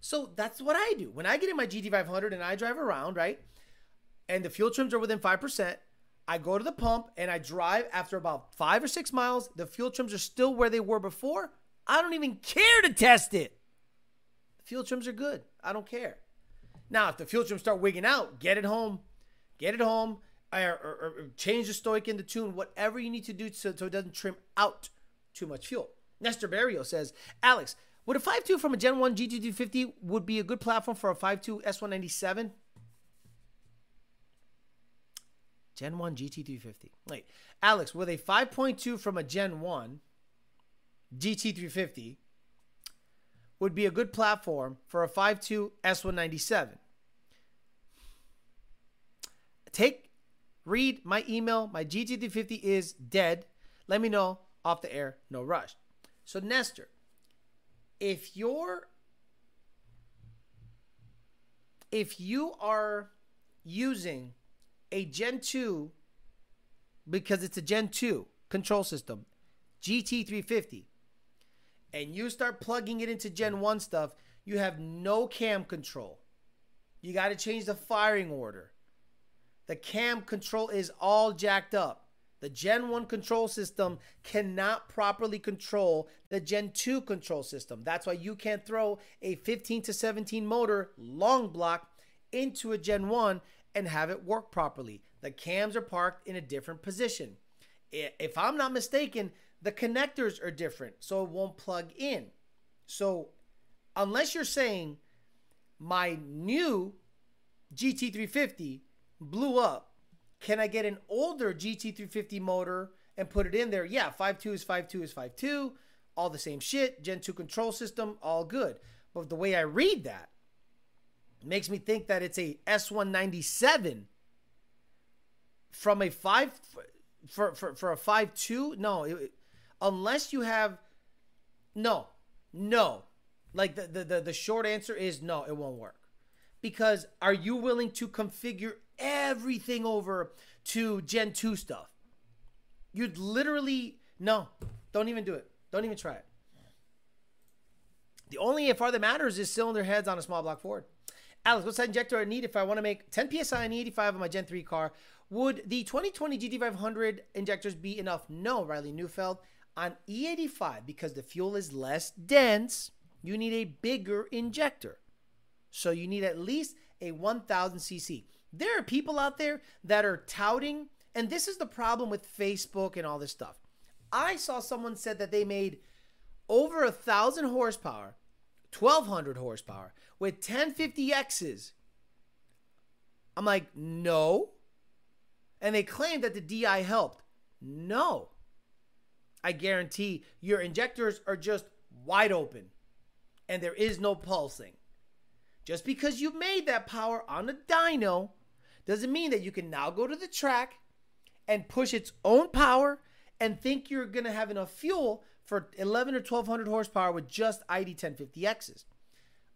So that's what I do. When I get in my GT500 and I drive around, right? And the fuel trims are within 5%, I go to the pump and I drive after about five or six miles. The fuel trims are still where they were before. I don't even care to test it. The fuel trims are good. I don't care. Now, if the fuel trims start wigging out, get it home. Get it home. Or, or, or change the stoic in the tune, whatever you need to do so, so it doesn't trim out too much fuel. Nestor Barrio says, Alex, would a 5.2 from a Gen 1 GT250 would be a good platform for a 5.2 S197? Gen 1 GT350. Wait, Alex, with a 5.2 from a Gen 1 GT350 would be a good platform for a 5.2 S197. take, read my email. My GT350 is dead. Let me know off the air. No rush. So Nestor, if you're if you are using a Gen 2 because it's a Gen 2 control system, GT350, and you start plugging it into Gen 1 stuff, you have no cam control. You got to change the firing order. The cam control is all jacked up. The Gen 1 control system cannot properly control the Gen 2 control system. That's why you can't throw a 15 to 17 motor long block into a Gen 1 and have it work properly. The cams are parked in a different position. If I'm not mistaken, the connectors are different, so it won't plug in. So, unless you're saying my new GT350 blew up, can I get an older GT350 motor and put it in there? Yeah, 5.2 is 5.2 is 5.2, all the same shit, Gen 2 control system, all good. But the way I read that makes me think that it's a S197 from a 5 for for, for a 5.2. No, it, unless you have no. No. Like the, the the the short answer is no, it won't work. Because are you willing to configure everything over to Gen 2 stuff? You'd literally no, don't even do it. Don't even try it. The only AFR that matters is cylinder heads on a small block Ford. Alex, what size injector I need if I want to make 10 psi on E85 on my Gen 3 car? Would the 2020 GT500 injectors be enough? No, Riley Neufeld. On E85, because the fuel is less dense, you need a bigger injector. So you need at least a 1000 cc. There are people out there that are touting, and this is the problem with Facebook and all this stuff. I saw someone said that they made over a thousand horsepower, 1200 horsepower with 1050Xs. I'm like, no. And they claim that the DI helped. No. I guarantee your injectors are just wide open and there is no pulsing. Just because you made that power on a dyno doesn't mean that you can now go to the track and push its own power and think you're going to have enough fuel for 11 or 1200 horsepower with just ID 1050Xs.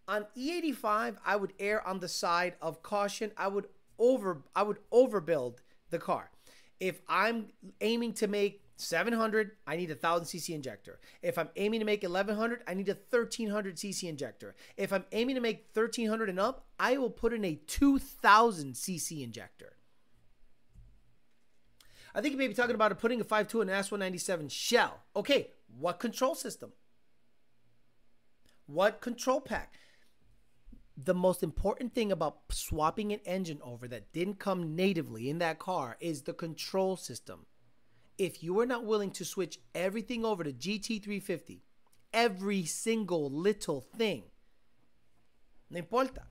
On E85, I would err on the side of caution. I would over I would overbuild the car. If I'm aiming to make 700, I need a 1000 cc injector. If I'm aiming to make 1100, I need a 1300 cc injector. If I'm aiming to make 1300 and up, I will put in a 2000 cc injector. I think you may be talking about putting a 5.2 in an S197 shell. Okay, what control system? What control pack? The most important thing about swapping an engine over that didn't come natively in that car is the control system. If you are not willing to switch everything over to GT350, every single little thing, no importa.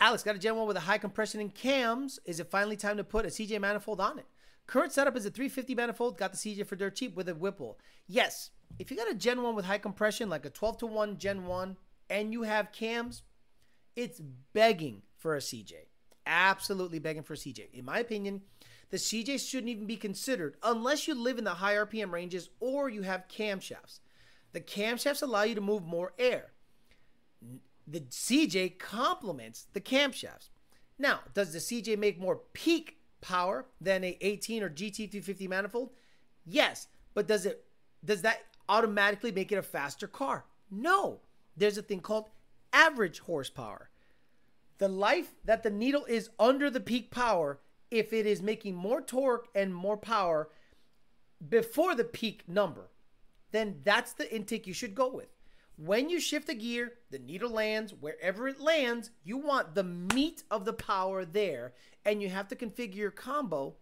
Alex got a Gen 1 with a high compression in cams. Is it finally time to put a CJ manifold on it? Current setup is a 350 manifold. Got the CJ for dirt cheap with a Whipple. Yes, if you got a Gen 1 with high compression, like a 12 to 1 Gen 1, and you have cams, it's begging for a CJ. Absolutely begging for a CJ. In my opinion, the CJ shouldn't even be considered unless you live in the high RPM ranges or you have camshafts. The camshafts allow you to move more air. The CJ complements the camshafts. Now, does the CJ make more peak power than a 18 or GT350 manifold? Yes, but does it does that automatically make it a faster car? No. There's a thing called average horsepower. The life that the needle is under the peak power if it is making more torque and more power before the peak number, then that's the intake you should go with. When you shift the gear, the needle lands wherever it lands, you want the meat of the power there, and you have to configure your combo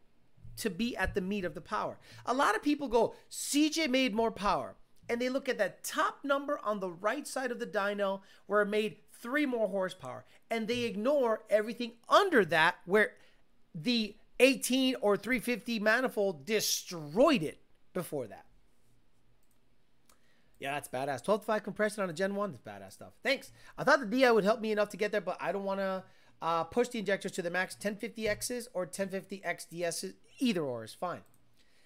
to be at the meat of the power. A lot of people go, CJ made more power, and they look at that top number on the right side of the dyno where it made three more horsepower, and they ignore everything under that where the 18 or 350 manifold destroyed it before that. Yeah, that's badass. 12 to 5 compression on a Gen 1, that's badass stuff. Thanks. I thought the DI would help me enough to get there, but I don't want to Uh, push the injectors to the max 1050Xs or 1050XDSs. Either or is fine.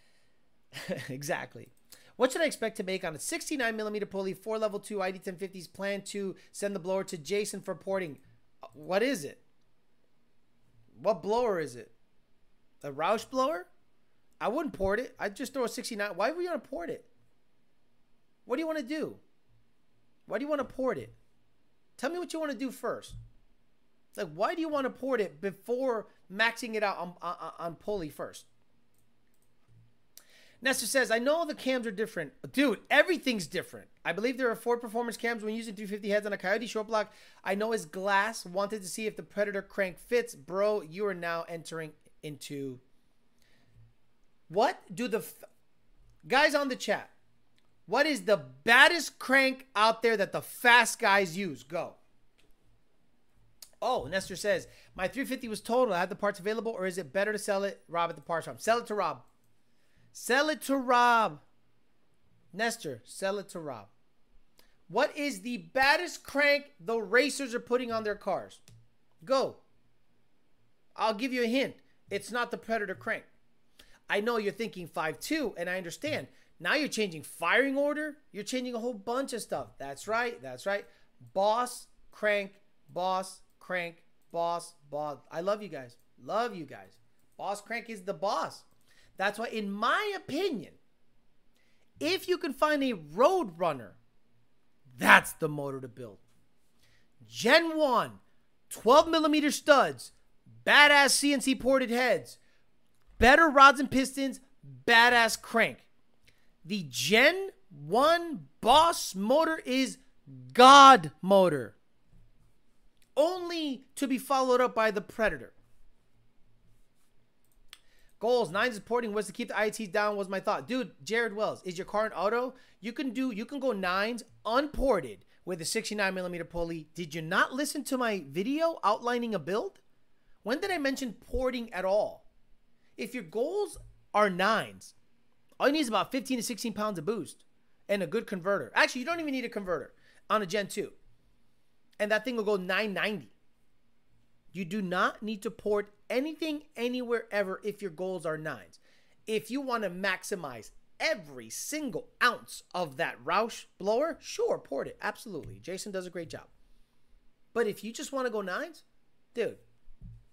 exactly. What should I expect to make on a 69 millimeter pulley, four level two ID 1050s? Plan to send the blower to Jason for porting. Uh, What is it? What blower is it? A Roush blower? I wouldn't port it. I'd just throw a 69. Why would you want to port it? What do you want to do? Why do you want to port it? Tell me what you want to do first. Like, why do you want to port it before maxing it out on, on, on pulley first? Nestor says, I know the cams are different. Dude, everything's different. I believe there are four performance cams when using 350 heads on a Coyote short block. I know is glass. Wanted to see if the Predator crank fits. Bro, you are now entering into. What do the. F- Guys on the chat, what is the baddest crank out there that the fast guys use? Go. Oh, Nestor says, my 350 was total. I have the parts available, or is it better to sell it, Rob, at the parts shop? Sell it to Rob. Sell it to Rob. Nestor, sell it to Rob. What is the baddest crank the racers are putting on their cars? Go. I'll give you a hint. It's not the Predator crank. I know you're thinking 5.2, and I understand. Now you're changing firing order. You're changing a whole bunch of stuff. That's right. That's right. Boss, crank, boss, crank, boss, boss. I love you guys. Love you guys. Boss crank is the boss. That's why, in my opinion, if you can find a road runner, that's the motor to build. Gen 1, 12 millimeter studs, badass CNC ported heads, better rods and pistons, badass crank. The Gen 1 Boss motor is God motor. Only to be followed up by the Predator. Goals, nines is porting was to keep the IATs down was my thought. Dude, Jared Wells, is your car an auto? You can do you can go nines unported with a 69 millimeter pulley. Did you not listen to my video outlining a build? When did I mention porting at all? If your goals are nines, all you need is about 15 to 16 pounds of boost and a good converter. Actually, you don't even need a converter on a Gen 2. And that thing will go 990. You do not need to port anything anywhere ever if your goals are nines. If you want to maximize every single ounce of that Roush blower, sure, port it. Absolutely. Jason does a great job. But if you just want to go nines, dude,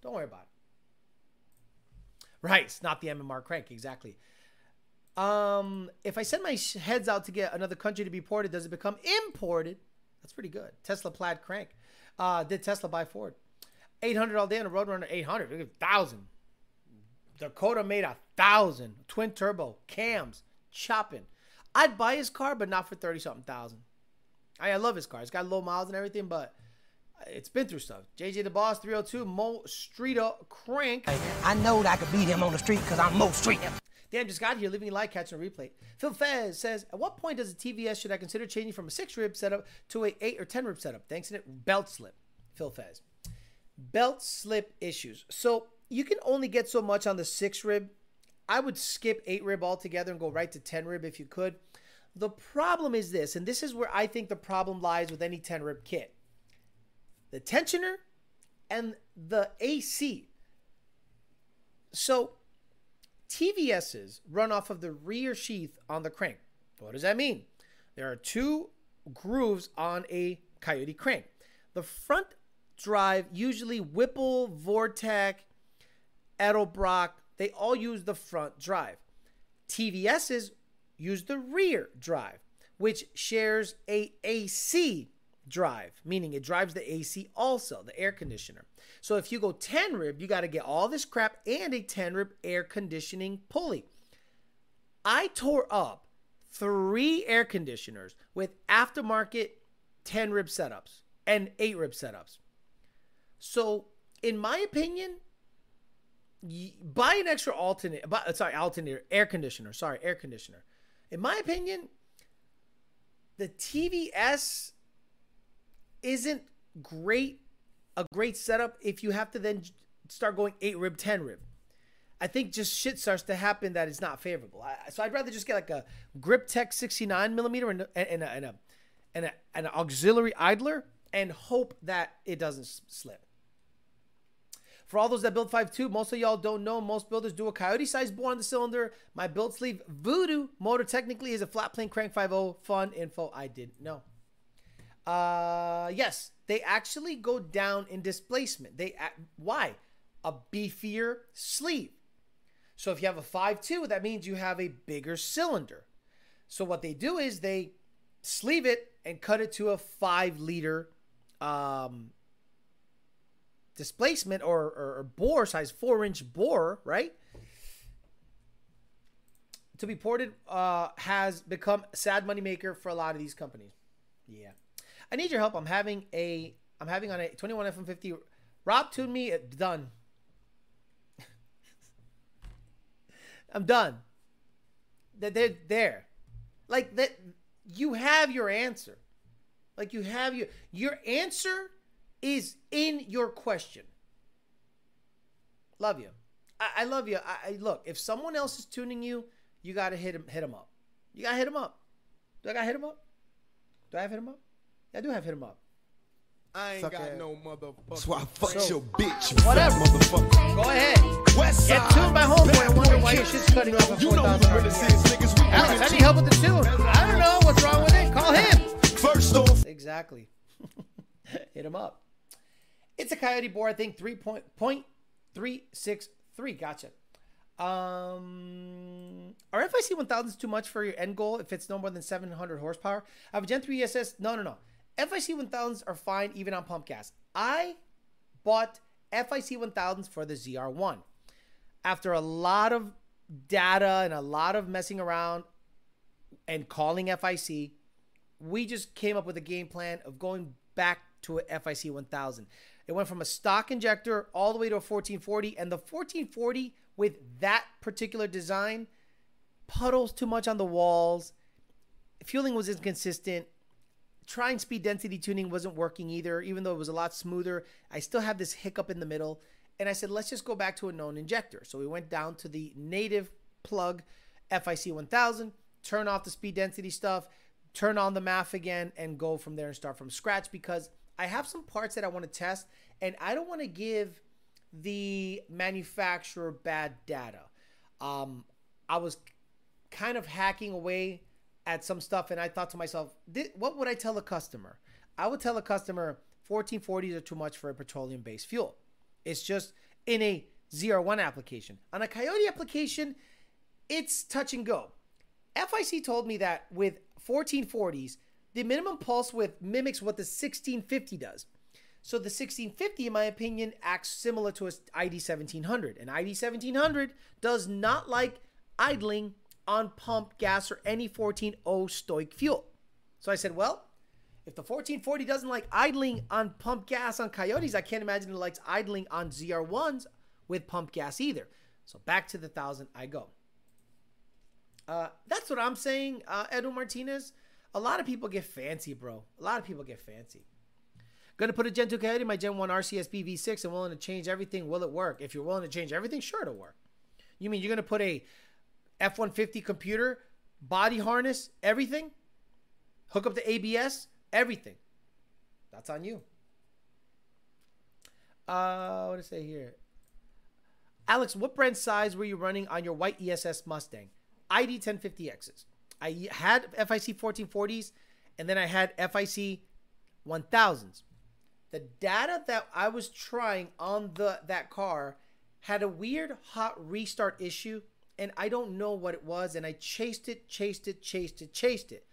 don't worry about it. Right, it's not the MMR crank, exactly. Um, if I send my heads out to get another country to be ported, does it become imported? That's pretty good. Tesla plaid crank. Uh, did Tesla buy Ford? 800 all day on a Roadrunner 800. Look at 1,000. Dakota made a 1,000. Twin turbo, cams, chopping. I'd buy his car, but not for 30 something thousand. I, I love his car. It's got low miles and everything, but it's been through stuff. JJ the Boss 302, Mo Streeter uh, Crank. I know that I could beat him on the street because I'm Mo Street. Dan just got here, living live, catching a replay. Phil Fez says, "At what point does a TVS should I consider changing from a six rib setup to a eight or ten rib setup? Thanks in it, belt slip." Phil Fez, belt slip issues. So you can only get so much on the six rib. I would skip eight rib altogether and go right to ten rib if you could. The problem is this, and this is where I think the problem lies with any ten rib kit: the tensioner and the AC. So TVSs run off of the rear sheath on the crank. What does that mean? There are two grooves on a Coyote crank. The front drive, usually Whipple, Vortech, Edelbrock, they all use the front drive. TVSs use the rear drive, which shares a AC drive, meaning it drives the AC also, the air conditioner. So if you go 10 rib, you got to get all this crap and a 10 rib air conditioning pulley. I tore up three air conditioners with aftermarket 10 rib setups and 8 rib setups. So, in my opinion, buy an extra alternate, buy, uh, sorry, alternator, air conditioner, sorry, air conditioner. In my opinion, the TVS isn't great a great setup if you have to then start going 8 rib 10 rib. I think just shit starts to happen that is not favorable. I, so i'd rather just get like a grip tech 69 millimeter and, and, a, and, a, and, a, and an auxiliary idler and hope that it doesn't slip For all those that build 5.2, most of y'all don't know. Most builders do a coyote size bore on the cylinder. My build sleeve Voodoo motor technically is a flat plane crank 5.0. Fun info I didn't know. Uh, yes, they actually go down in displacement. They why? A beefier sleeve. So if you have a 5.2, that means you have a bigger cylinder. So what they do is they sleeve it and cut it to a five liter um, displacement or, or, or bore size, four inch bore, right? To be ported uh, has become a sad money maker for a lot of these companies. Yeah, I need your help. I'm having a I'm having on a 21 FM50. Rob tuned me. uh, Done. I'm done. That they're there, like that. You have your answer. Like you have your your answer is in your question. Love you. I, I love you. I, I look. If someone else is tuning you, you gotta hit him. Hit him up. You gotta hit him up. Do I gotta hit him up? Do I have hit him up? Yeah, I do have hit him up. I ain't Suck got ass. no motherfucker. That's why I fucked So- your bitch, you Whatever. motherfucker. Go ahead. West Get side. tuned by homeboy. I wonder why your shit's cutting off at You know who 4,000 really RPM. says niggas we Alex, I need help with the tune. I don't know what's wrong with it. Call him. First off, Exactly. Hit him up. It's a coyote bore, I think three point point three six three. Gotcha. Um, are FIC 1000s too much for your end goal if it's no more than 700 horsepower? I have a Gen 3 ESS. No, no, no. FIC 1000s are fine even on pump gas. I bought FIC 1000s for the ZR1 after a lot of data and a lot of messing around and calling FIC we just came up with a game plan of going back to a FIC 1000. It went from a stock injector all the way to a 1440, and the 1440 with that particular design puddles too much on the walls. Fueling was inconsistent. Trying speed density tuning wasn't working either, even though it was a lot smoother. I still have this hiccup in the middle. And I said, let's just go back to a known injector. So we went down to the native plug FIC 1000, turn off the speed density stuff, turn on the math again, and go from there and start from scratch because I have some parts that I want to test and I don't want to give the manufacturer bad data. Um, I was kind of hacking away at some stuff and I thought to myself, what would I tell a customer? I would tell a customer 1440s are too much for a petroleum based fuel. It's just in a ZR1 application. On a Coyote application, it's touch and go. FIC told me that with 1440s, the minimum pulse width mimics what the 1650 does. So the 1650, in my opinion, acts similar to a ID 1700. And ID 1700 does not like idling on pump gas or any 14O stoic fuel. So I said, well, if the 1440 doesn't like idling on pump gas on Coyotes, I can't imagine it likes idling on ZR1s with pump gas either. So back to the 1000 I go. Uh, that's what I'm saying, uh, Edu Martinez. A lot of people get fancy, bro. A lot of people get fancy. Gonna put a Gen 2 Coyote in my Gen 1 RCSB V6 and willing to change everything. Will it work? If you're willing to change everything, sure it'll work. You mean you're gonna put a F 150 computer, body harness, everything? Hook up the ABS, everything. That's on you. Uh, what did I say here? Alex, what brand size were you running on your white ESS Mustang? ID 1050Xs. I had FIC 1440s and then I had FIC 1000s. The data that I was trying on the that car had a weird hot restart issue and I don't know what it was and I chased it, chased it, chased it, chased it.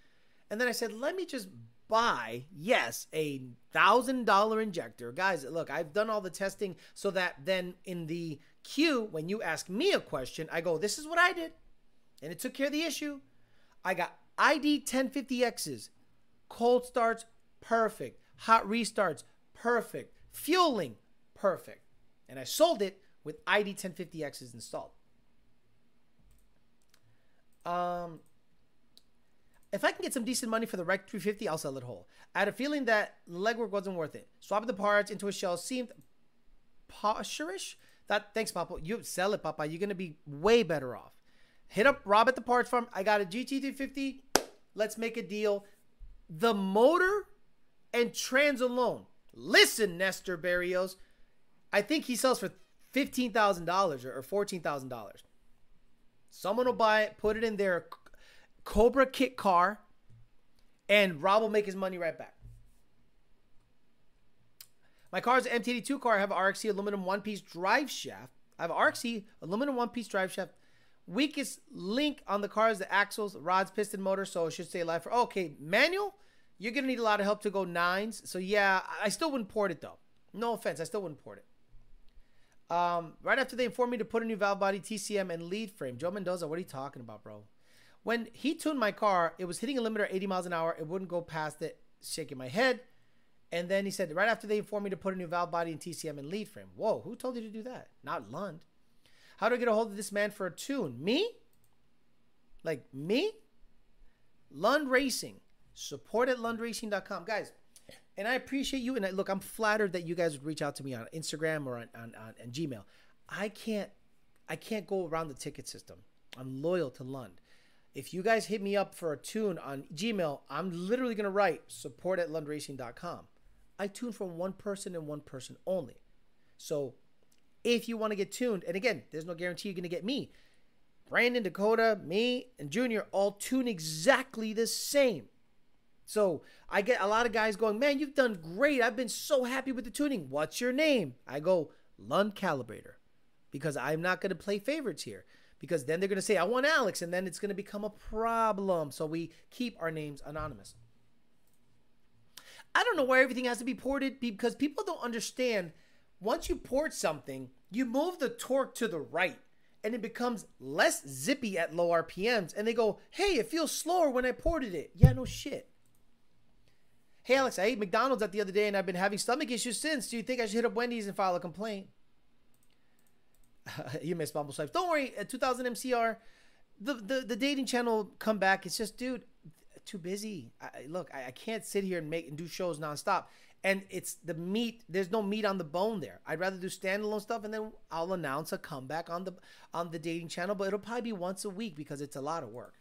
And then I said, let me just buy, yes, a thousand dollar injector. Guys, look, I've done all the testing so that then in the queue, when you ask me a question, I go, this is what I did. And it took care of the issue. I got ID 1050Xs, cold starts, perfect. Hot restarts, perfect. Fueling, perfect. And I sold it with ID 1050Xs installed. Um, if I can get some decent money for the Rec 350, I'll sell it whole. I had a feeling that legwork wasn't worth it. Swapping the parts into a shell seemed posherish. That thanks, Papa. You sell it, Papa. You're gonna be way better off. Hit up Rob at the parts farm. I got a GT350. Let's make a deal. The motor and trans alone. Listen, Nestor Barrios. I think he sells for fifteen thousand dollars or fourteen thousand dollars. Someone will buy it, put it in their Cobra kit car, and Rob will make his money right back. My car is an MTD2 car. I have an RXC aluminum one piece drive shaft. I have an RXC aluminum one piece drive shaft. Weakest link on the car is the axles, rods, piston motor, so it should stay alive for. Okay, manual, you're gonna need a lot of help to go nines. So yeah, I still wouldn't port it though. No offense, I still wouldn't port it. Um, right after they informed me to put a new valve body, TCM, and lead frame. Joe Mendoza, what are you talking about, bro? When he tuned my car, it was hitting a limiter 80 miles an hour. It wouldn't go past it, shaking my head. And then he said, right after they informed me to put a new valve body and TCM and lead frame. Whoa, who told you to do that? Not Lund. How do I get a hold of this man for a tune? Me? Like me? Lund Racing. Support at lundracing.com. Guys, and I appreciate you. And I, look, I'm flattered that you guys would reach out to me on Instagram or on, on, on, on Gmail. I can't I can't go around the ticket system. I'm loyal to Lund. If you guys hit me up for a tune on Gmail, I'm literally gonna write support at lundracing.com. I tune from one person and one person only. So if you want to get tuned, and again, there's no guarantee you're going to get me. Brandon, Dakota, me, and Junior all tune exactly the same. So I get a lot of guys going, man, you've done great. I've been so happy with the tuning. What's your name? I go, Lund Calibrator, because I'm not going to play favorites here. Because then they're going to say, I want Alex, and then it's going to become a problem. So we keep our names anonymous. I don't know why everything has to be ported because people don't understand. Once you port something, you move the torque to the right and it becomes less zippy at low RPMs. And they go, hey, it feels slower when I ported it. Yeah, no shit. Hey, Alex, I ate McDonald's at the other day and I've been having stomach issues since. Do you think I should hit up Wendy's and file a complaint? you missed Bumble Swipes. Don't worry, uh, at 2000 MCR, the, the, the dating channel come back. It's just, dude, too busy. I, look, I, I, can't sit here and make and do shows nonstop. And it's the meat. There's no meat on the bone there. I'd rather do standalone stuff, and then I'll announce a comeback on the on the dating channel. But it'll probably be once a week because it's a lot of work.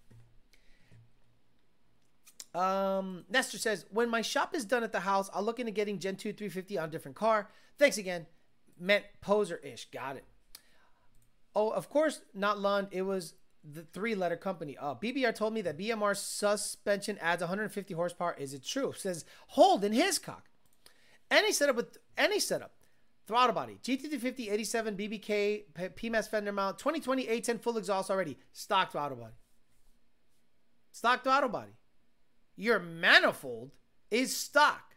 Um, Nestor says, when my shop is done at the house, I'll look into getting Gen 2 350 on a different car. Thanks again. Meant poser ish. Got it. Oh, of course, not Lund. It was the three letter company. Uh, BBR told me that BMR suspension adds 150 horsepower. Is it true? Says Holden Hiscock. Any setup with any setup, throttle body, GT350 87 BBK PMAS fender mount, 2020 A10 full exhaust already, stock throttle body. Stock throttle body. Your manifold is stock.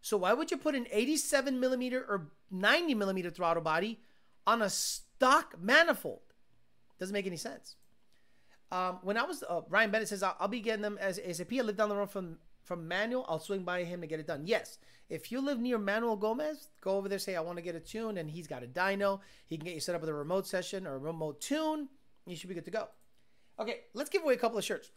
So why would you put an 87 millimeter or 90 millimeter throttle body on a stock manifold? Doesn't make any sense. Um, when I was uh, Ryan Bennett says I'll, I'll, be getting them as ASAP. I live down the road from from Manuel. I'll swing by him to get it done. Yes, if you live near Manuel Gomez, go over there. Say I want to get a tune, and he's got a dyno. He can get you set up with a remote session or a remote tune. You should be good to go. Okay, let's give away a couple of shirts.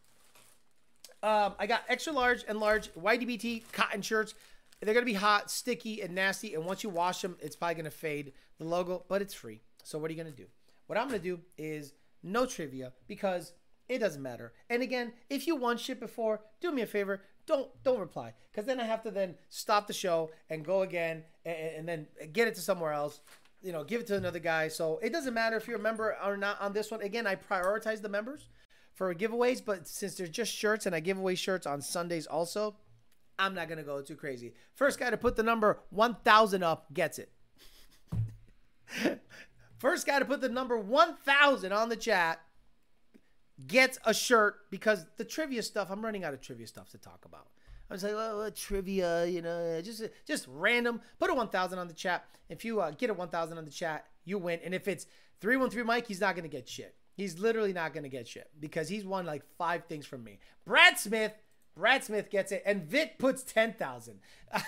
Um, I got extra large and large YDBT cotton shirts. They're gonna be hot, sticky, and nasty. And once you wash them, it's probably gonna fade the logo, but it's free. So what are you gonna do? What I'm gonna do is no trivia because it doesn't matter. And again, if you won shit before, do me a favor, don't don't reply because then I have to then stop the show and go again and, and, then get it to somewhere else. You know, give it to another guy. So it doesn't matter if you're a member or not on this one. Again, I prioritize the members for giveaways, but since they're just shirts and I give away shirts on Sundays also, I'm not gonna go too crazy. First guy to put the number 1,000 up gets it. First guy to put the number 1,000 on the chat gets a shirt because the trivia stuff, I'm running out of trivia stuff to talk about. I was like, oh, trivia, you know, just just random. Put a 1,000 on the chat. If you uh, get a 1,000 on the chat, you win. And if it's 313 Mike, he's not going to get shit. He's literally not going to get shit because he's won like five things from me. Brad Smith, Brad Smith gets it. And Vic puts 10,000.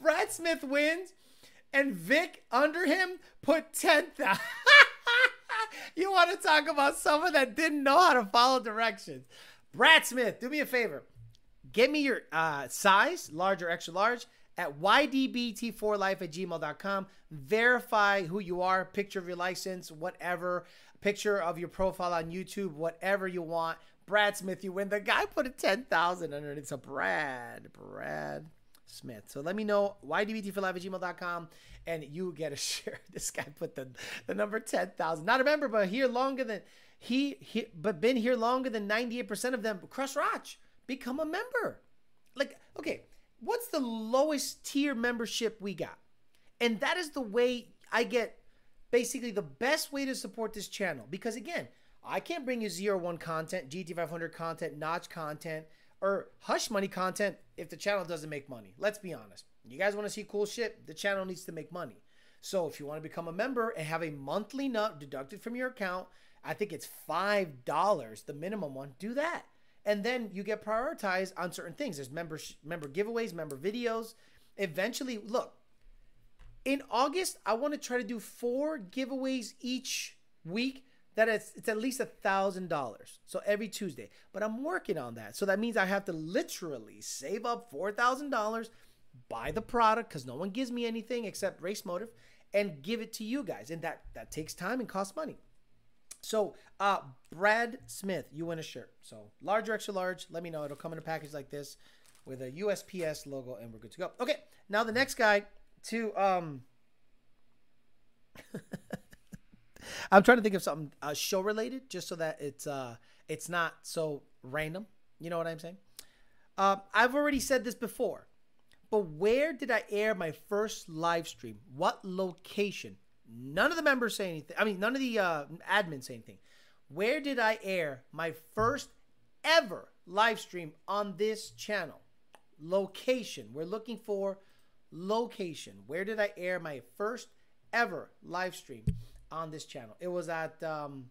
Brad Smith wins and Vic under him put 10,000. you want to talk about someone that didn't know how to follow directions. Brad Smith, do me a favor. Get me your uh, size, large or extra large, at ydbt4life at gmail.com. Verify who you are, picture of your license, whatever, picture of your profile on YouTube, whatever you want. Brad Smith, you win. The guy put a 10,000 underneath. So Brad, Brad, Smith. So let me know ydbt4life at gmail.com and you get a share. This guy put the, the number 10,000. Not a member, but here longer than he, he but been here longer than 98% of them. Crush Roch, become a member. Like, okay, what's the lowest tier membership we got? And that is the way I get basically the best way to support this channel. Because again, I can't bring you zero one content, GT500 content, notch content, or hush money content if the channel doesn't make money. Let's be honest. You guys want to see cool shit? The channel needs to make money. So if you want to become a member and have a monthly nut deducted from your account, I think it's five dollars, the minimum one. Do that, and then you get prioritized on certain things. There's member member giveaways, member videos. Eventually, look. In August, I want to try to do four giveaways each week that it's, it's at least a thousand dollars so every tuesday but i'm working on that so that means i have to literally save up four thousand dollars buy the product because no one gives me anything except race motive and give it to you guys. And that that takes time and costs money. So uh brad smith you win a shirt. So large or extra large let me know. It'll come in a package like this with a usps logo and we're good to go. Okay now the next guy to um I'm trying to think of something uh, show related, just so that it's uh it's not so random. You know what I'm saying? Uh, I've already said this before, but where did I air my first live stream? What location? None of the members say anything. I mean, none of the uh, admins say anything. Where did I air my first ever live stream on this channel? Location. We're looking for location. Where did I air my first ever live stream? on this channel. It was at um,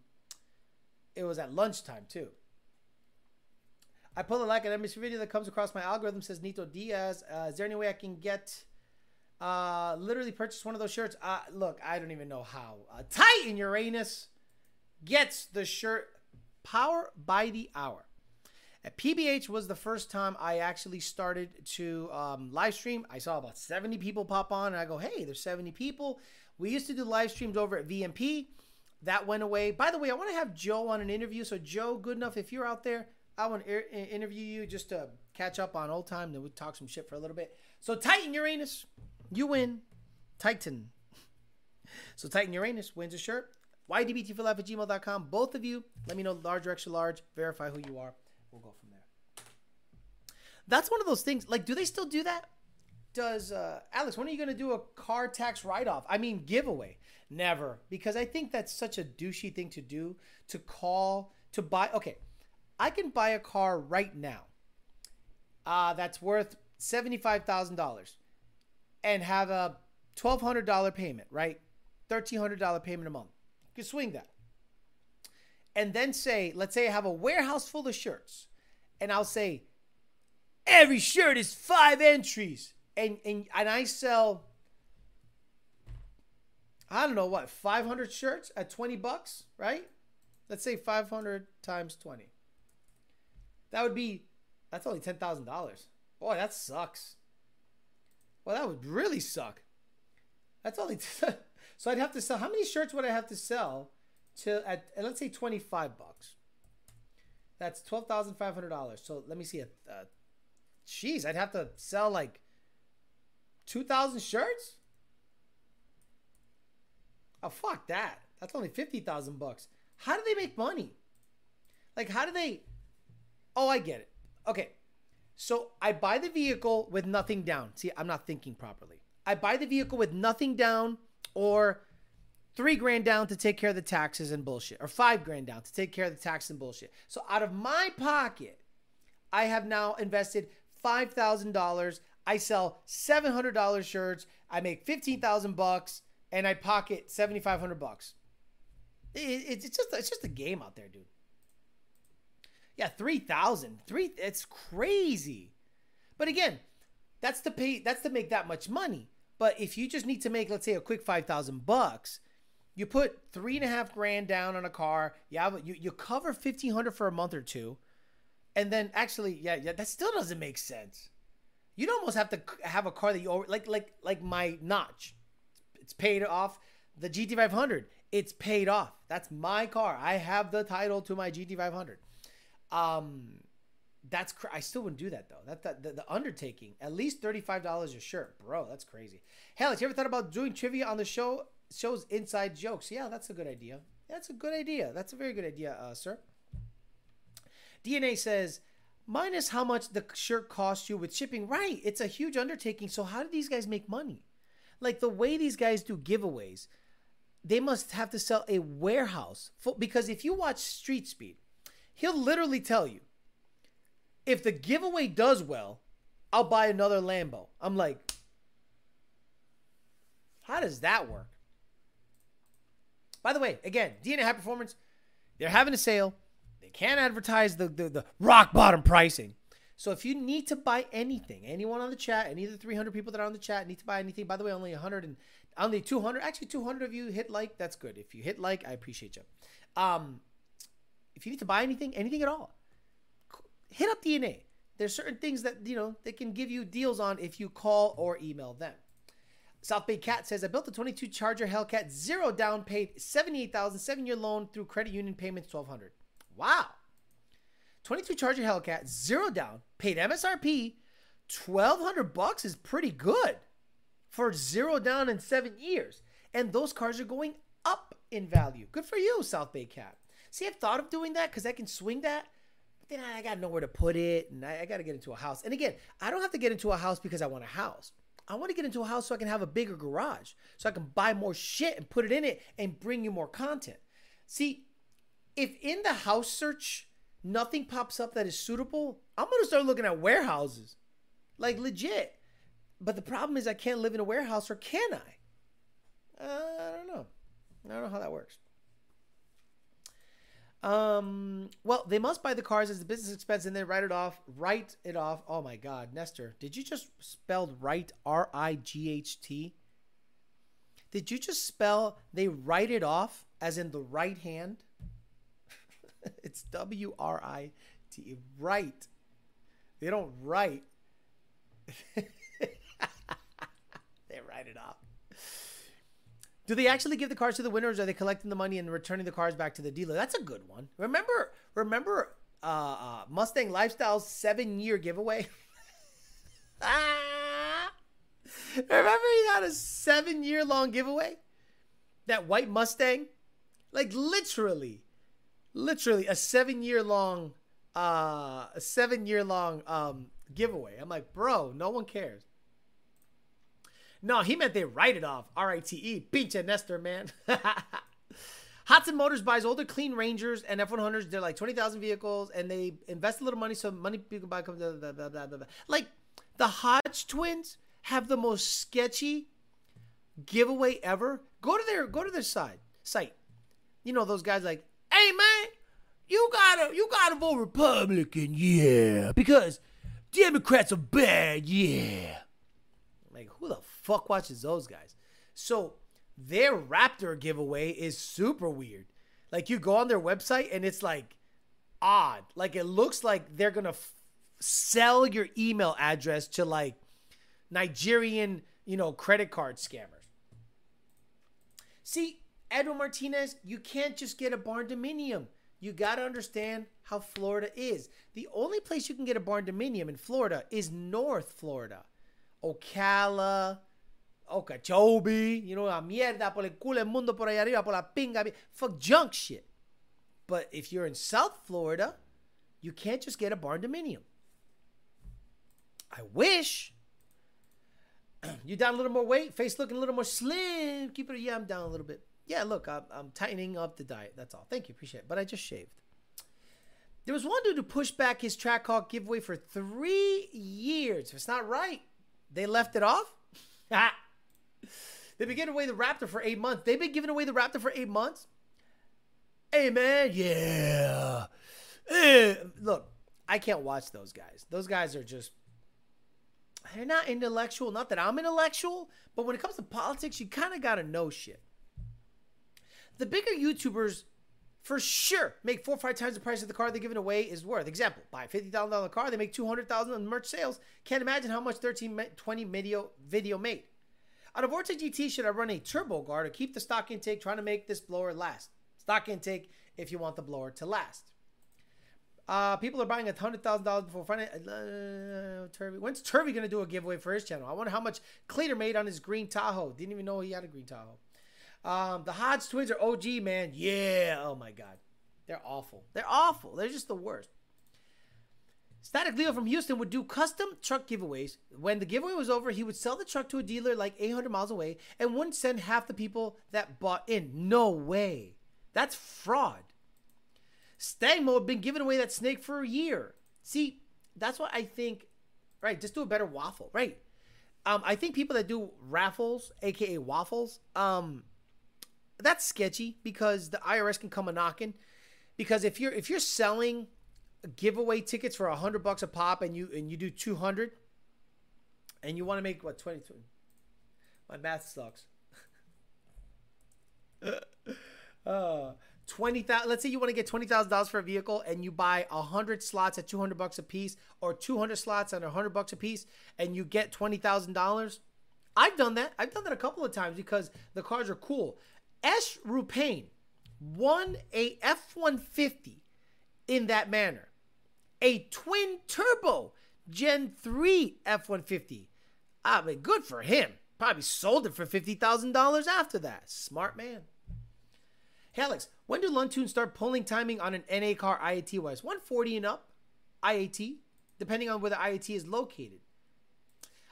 it was at lunchtime too. I pull a like an every video that comes across my algorithm says Nito Diaz. Uh, is there any way I can get uh, literally purchase one of those shirts? Uh, look, I don't even know how. Uh, Titan Uranus gets the shirt Power by the Hour. At PBH was the first time I actually started to um, live stream. I saw about 70 people pop on, and I go, hey, there's 70 people. We used to do live streams over at VMP. That went away. By the way, I want to have Joe on an interview. So, Joe, good enough, if you're out there, I want to interview you just to catch up on old time. Then we talk some shit for a little bit. So, Titan Uranus, you win. Titan. So, Titan Uranus wins a shirt. YDBT4life at gmail.com. Both of you, let me know large or extra large. Verify who you are. We'll go from there. That's one of those things. Like, do they still do that? does uh, Alex? When are you going to do a car tax write off? I mean, giveaway. Never, because I think that's such a douchey thing to do. To call to buy. Okay, I can buy a car right now. Uh, that's worth seventy five thousand dollars, and have a twelve hundred dollar payment. Right, thirteen hundred dollar payment a month. You can swing that, and then say, let's say I have a warehouse full of shirts, and I'll say, every shirt is five entries and and and I sell I don't know what 500 shirts at 20 bucks, right? Let's say 500 times 20. That would be that's only $10,000. Boy, that sucks. Well, that would really suck. That's only so I'd have to sell how many shirts would I have to sell to at let's say 25 bucks. That's $12,500. So let me see. Uh, jeez, I'd have to sell like 2,000 shirts? Oh, fuck that. That's only 50,000 bucks. How do they make money? Like, how do they. Oh, I get it. Okay. So I buy the vehicle with nothing down. See, I'm not thinking properly. I buy the vehicle with nothing down or three grand down to take care of the taxes and bullshit, or five grand down to take care of the tax and bullshit. So out of my pocket, I have now invested $5,000 I sell $700 shirts. I make 15,000 bucks and I pocket 7,500 bucks. It, it's just it's just a game out there, dude. Yeah, 3,000. 3 it's crazy. But again, that's to pay that's to make that much money. But if you just need to make, let's say, a quick 5,000 bucks, you put three and a half grand down on a car. You, have, you, you cover 1,500 for a month or two. And then actually, yeah, yeah, that still doesn't make sense. You'd almost have to have a car that you like, like, like my Notch. It's paid off. The GT500, it's paid off. That's my car. I have the title to my GT500. Um, That's cr- I still wouldn't do that though. That, that the, the undertaking at least thirty five dollars a shirt, bro. That's crazy. Hell, have you ever thought about doing trivia on the show? Shows inside jokes. Yeah, that's a good idea. That's a good idea. That's a very good idea, uh, sir. DNA says minus how much the shirt costs you with shipping. Right, it's a huge undertaking. So how do these guys make money? Like the way these guys do giveaways, they must have to sell a warehouse full, because if you watch Street Speed, he'll literally tell you if the giveaway does well, I'll buy another Lambo. I'm like, how does that work? By the way, again, DNA High Performance, they're having a sale. They can't advertise the, the, the rock bottom pricing. So if you need to buy anything, anyone on the chat, any of the 300 people that are on the chat need to buy anything. By the way, only 100 and only 200, actually 200 of you hit like. That's good. If you hit like, I appreciate you. Um, if you need to buy anything, anything at all, hit up DNA. There's certain things that you know they can give you deals on if you call or email them. South Bay Cat says, I built a 22 Charger Hellcat, zero down, paid 78000 seven year loan through credit union payments 1200 Wow. 22 Charger Hellcat, zero down, paid MSRP, 1200 bucks is pretty good for zero down in seven years. And those cars are going up in value. Good for you, South Bay Cat. See, I've thought of doing that because I can swing that, but then I got nowhere to put it, and I, I got to get into a house. And again, I don't have to get into a house because I want a house. I want to get into a house so I can have a bigger garage, so I can buy more shit and put it in it and bring you more content. See, if in the house search nothing pops up that is suitable, I'm gonna start looking at warehouses, like legit. But the problem is I can't live in a warehouse, or can I? Uh, I don't know. I don't know how that works. Um. Well, they must buy the cars as a business expense and then write it off. Write it off. Oh my God, Nestor, did you just spelled right? R I G H T. Did you just spell they write it off as in the right hand? it's W R I T. Right. They don't write. they write it off. Do they actually give the cars to the winners? Or are they collecting the money and returning the cars back to the dealer? That's a good one. Remember, remember uh, uh, Mustang Lifestyle's seven year giveaway? ah! Remember he had a seven year long giveaway? That white Mustang? Like literally, literally a seven year long, uh, a seven year long um, giveaway. I'm like, bro, no one cares. No, he meant they write it off. R I T E. Pinche Nestor, man. Hudson Motors buys older clean Rangers and F100s. They're like 20,000 vehicles and they invest a little money so money people buy. Blah, blah, blah, blah, blah. Like the Hodge twins have the most sketchy giveaway ever. Go to their go to their side site. You know those guys like, hey man, you gotta you gotta vote Republican, yeah, because Democrats are bad, yeah. Like who the fuck watches those guys? So their Raptor giveaway is super weird. Like you go on their website and it's like odd. Like it looks like they're gonna f- sell your email address to like Nigerian, you know, credit card scammers. See, Edwin Martinez, you can't just get a barn dominium. You got to understand how Florida is. The only place you can get a barn dominium in Florida is North Florida. Ocala, Okeechobee, you know, la mierda por el culo del mundo por allá arriba, por la pinga. Fuck junk shit. But if you're in South Florida, you can't just get a barn dominium. I wish. you down a little more weight, face looking a little more slim. Keep it, yeah, I'm down a little bit. Yeah, look, I'm, I'm tightening up the diet. That's all. Thank you, appreciate it. But I just shaved. There was one dude who pushed back his Trackhawk giveaway for three years. If it's not right, they left it off. They've been giving away the Raptor for eight months. They've been giving away the Raptor for eight months. Hey man, yeah. Eh, look, I can't watch those guys. Those guys are just they're not intellectual. Not that I'm intellectual, but when it comes to politics, you kind of got to know shit. The bigger YouTubers, for sure, make four or five times the price of the car they're giving away is worth. Example: buy a fifty thousand dollar car, they make two hundred thousand on merch sales. Can't imagine how much 13, 20 video video made. Out of Vortech GT, should I run a turbo guard or keep the stock intake, trying to make this blower last? Stock intake if you want the blower to last. Uh, people are buying a hundred thousand dollars before Friday. Uh. When's Turvey gonna do a giveaway for his channel? I wonder how much Cleater made on his green Tahoe. Didn't even know he had a green Tahoe. Um, the Hodge twins are OG, man. Yeah. Oh my god, they're awful. They're awful. They're just the worst. Static Leo from Houston would do custom truck giveaways. When the giveaway was over, he would sell the truck to a dealer like 800 miles away and wouldn't send half the people that bought in. No way. That's fraud. Stangmo had been giving away that snake for a year. See, that's what I think. Right, just do a better waffle. Right. Um, I think people that do raffles, aka waffles, um, that's sketchy because the IRS can come a knocking. Because if you're if you're selling giveaway tickets for a hundred bucks a pop and you and you do two hundred, and you want to make what twenty? My math sucks. uh, twenty thousand. Let's say you want to get twenty thousand dollars for a vehicle, and you buy hundred slots at two hundred bucks a piece, or two hundred slots at hundred bucks a piece, and you get twenty thousand dollars. I've done that. I've done that a couple of times because the cars are cool. Ash Rupain won a F one fifty in that manner, a twin turbo Gen three F one fifty. I mean, good for him. Probably sold it for fifty thousand dollars after that. Smart man. Hey Alex, when do Luntoon start pulling timing on an NA car IAT wise? 140 and up, IAT, depending on where the IAT is located.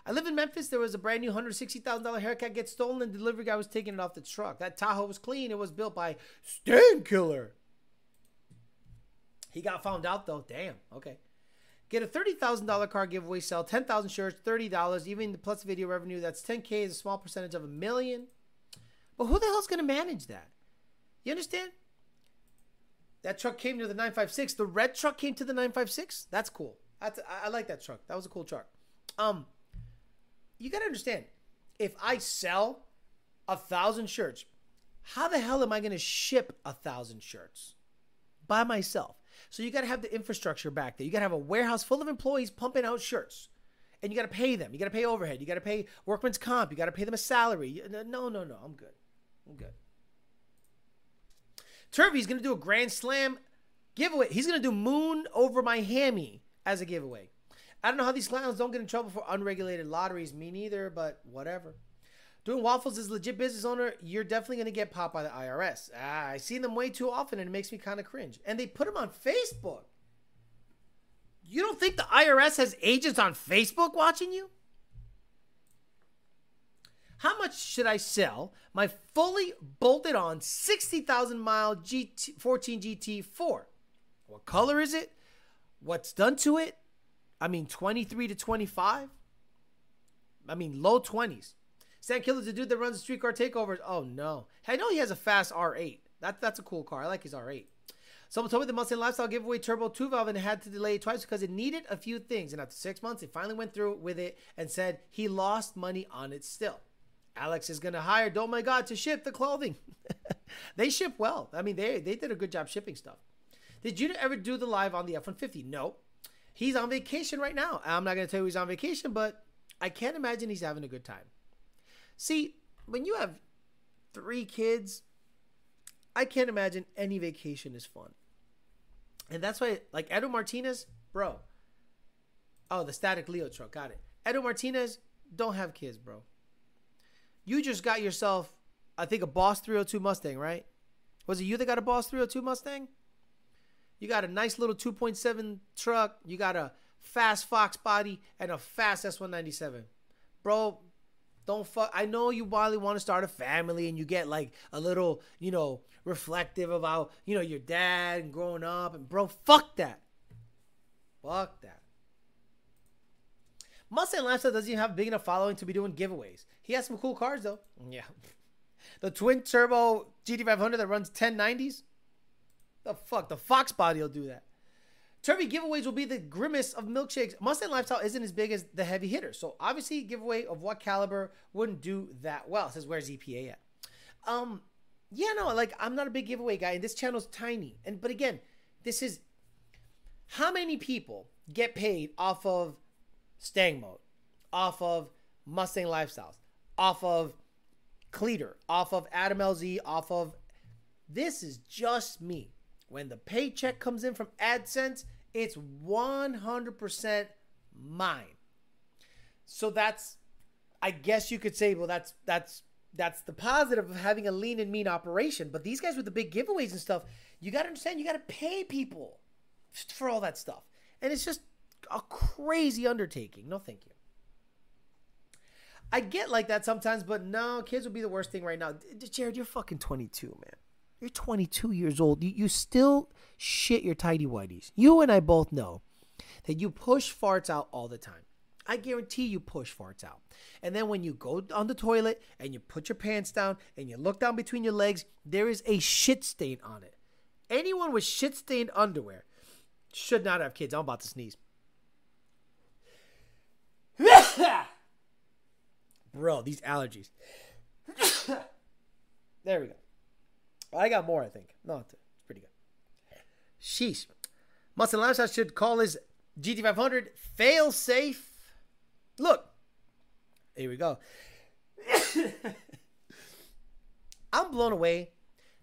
I live in Memphis. There was a brand new $160,000 haircut get stolen, and the delivery guy was taking it off the truck. That Tahoe was clean. It was built by Stan Killer. He got found out though. Damn. Okay. Get a $30,000 car giveaway, sell 10,000 shirts, $30, even the plus video revenue. That's 10K is a small percentage of a million. But who the hell's going to manage that? You understand? That truck came to the 956. The red truck came to the 956. That's cool. That's, I, I like that truck. That was a cool truck. Um, you got to understand, if I sell a thousand shirts, how the hell am I going to ship a thousand shirts by myself? So you got to have the infrastructure back there. You got to have a warehouse full of employees pumping out shirts. And you got to pay them. You got to pay overhead. You got to pay workman's comp. You got to pay them a salary. No, no, no. I'm good. I'm good. Turvey's going to do a Grand Slam giveaway. He's going to do Moon over my hammy as a giveaway. I don't know how these clowns don't get in trouble for unregulated lotteries. Me neither, but whatever. Doing waffles as a legit business owner, you're definitely going to get popped by the IRS. Ah, I see them way too often and it makes me kind of cringe. And they put them on Facebook. You don't think the IRS has agents on Facebook watching you? How much should I sell my fully bolted on 60,000 mile GT, 14 GT 4? What color is it? What's done to it? I mean, 23 to 25? I mean, low 20s. Stan Killer's the dude that runs the streetcar takeovers. Oh, no. I know he has a fast R8. That, that's a cool car. I like his R8. Someone told me the Mustang Lifestyle giveaway turbo 2 valve and had to delay it twice because it needed a few things. And after six months, it finally went through with it and said he lost money on it still. Alex is gonna hire Oh My God to ship the clothing. they ship well. I mean, they they did a good job shipping stuff. Did you ever do the live on the F one fifty? No. He's on vacation right now. I'm not gonna tell you he's on vacation, but I can't imagine he's having a good time. See, when you have three kids, I can't imagine any vacation is fun. And that's why, like Edo Martinez, bro. Oh, the static Leo truck, got it. Edo Martinez, don't have kids, bro. You just got yourself, I think, a Boss 302 Mustang, right? Was it you that got a Boss 302 Mustang? You got a nice little 2.7 truck. You got a fast Fox body and a fast S197. Bro, don't fuck. I know you probably want to start a family and you get like a little, you know, reflective about, you know, your dad and growing up. And bro, fuck that. Fuck that. Mustang Lifestyle doesn't even have a big enough following to be doing giveaways. He has some cool cars though. Yeah. The twin turbo GT500 that runs 1090s. The fuck? The Fox body will do that. Turvey giveaways will be the grimace of milkshakes. Mustang Lifestyle isn't as big as the heavy hitters. So obviously giveaway of what caliber wouldn't do that well. It says where's EPA at? Um yeah, no, like I'm not a big giveaway guy and this channel's tiny. And but again, this is how many people get paid off of Stang Mode, off of Mustang Lifestyles, off of Cleater, off of Adam LZ, off of this is just me. When the paycheck comes in from AdSense, It's 100% mine. So that's I guess you could say well that's that's that's the positive of having a lean and mean operation. But these guys with the big giveaways and stuff, you got to understand you got to pay people for all that stuff. And it's just a crazy undertaking. No thank you. I get like that sometimes, but no, kids would be the worst thing right now. Jared, you're fucking 22, man. You're 22 years old. You, you still shit your tidy whities. You and I both know that you push farts out all the time. I guarantee you push farts out. And then when you go on the toilet and you put your pants down and you look down between your legs, there is a shit stain on it. Anyone with shit stained underwear should not have kids. I'm about to sneeze. Bro, these allergies. there we go. I got more, I think. No, it's pretty good. Sheesh. Mustang Lifestyle should call his GT500 fail safe. Look, here we go. I'm blown away.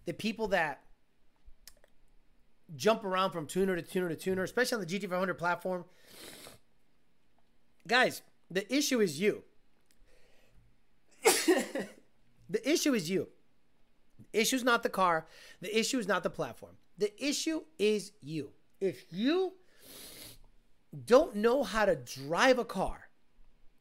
The people that jump around from tuner to tuner to tuner, especially on the GT500 platform. Guys, the issue is you. the issue is you. Issue is not the car. The issue is not the platform. The issue is you. If you don't know how to drive a car,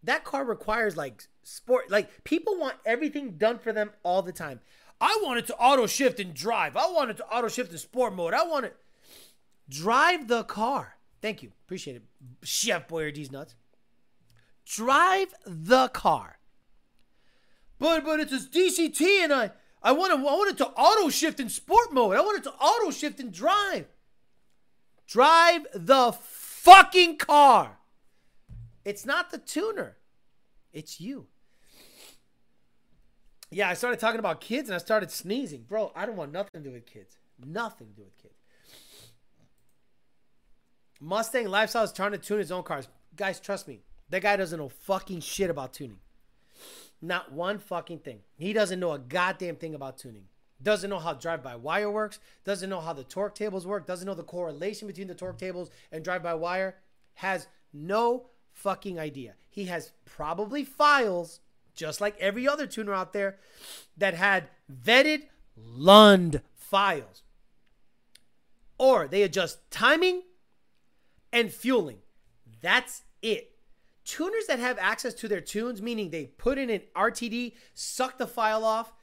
that car requires like sport. Like people want everything done for them all the time. I want it to auto shift and drive. I want it to auto shift in sport mode. I want it. Drive the car. Thank you. Appreciate it. Chef Boyardee's nuts. Drive the car. But but it's a DCT and I I want to I want it to auto shift in sport mode. I want it to auto shift and drive. Drive the fucking car. It's not the tuner. It's you. Yeah, I started talking about kids and I started sneezing. Bro, I don't want nothing to do with kids. Nothing to do with kids. Mustang Lifestyle is trying to tune his own cars. Guys, trust me. That guy doesn't know fucking shit about tuning. Not one fucking thing. He doesn't know a goddamn thing about tuning. Doesn't know how drive by wire works. Doesn't know how the torque tables work. Doesn't know the correlation between the torque tables and drive by wire. Has no fucking idea. He has probably files, just like every other tuner out there, that had vetted Lund files. Or they adjust timing and fueling. That's it. Tuners that have access to their tunes, meaning they put in an RTD, suck the file off,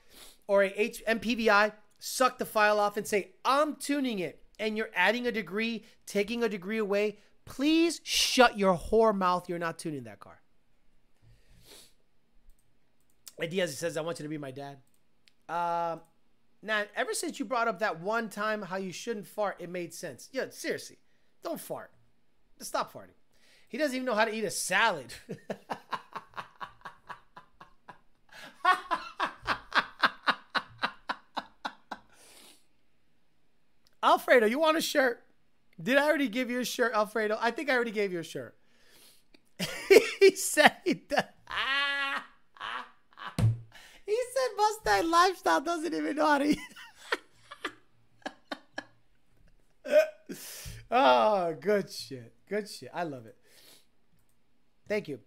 or a H- MPVI, suck the file off and say, I'm tuning it, and you're adding a degree, taking a degree away, please shut your whore mouth. You're not tuning that car. Diaz says, I want you to be my dad. Um, now, ever since you brought up that one time how you shouldn't fart, it made sense. Yeah, seriously, don't fart. Just stop farting. He doesn't even know how to eat a salad. Alfredo, you want a shirt? Did I already give you a shirt, Alfredo? I think I already gave you a shirt. he said he does. He said Mustang Lifestyle doesn't even know how to eat. oh, good shit. Good shit. I love it. Thank you.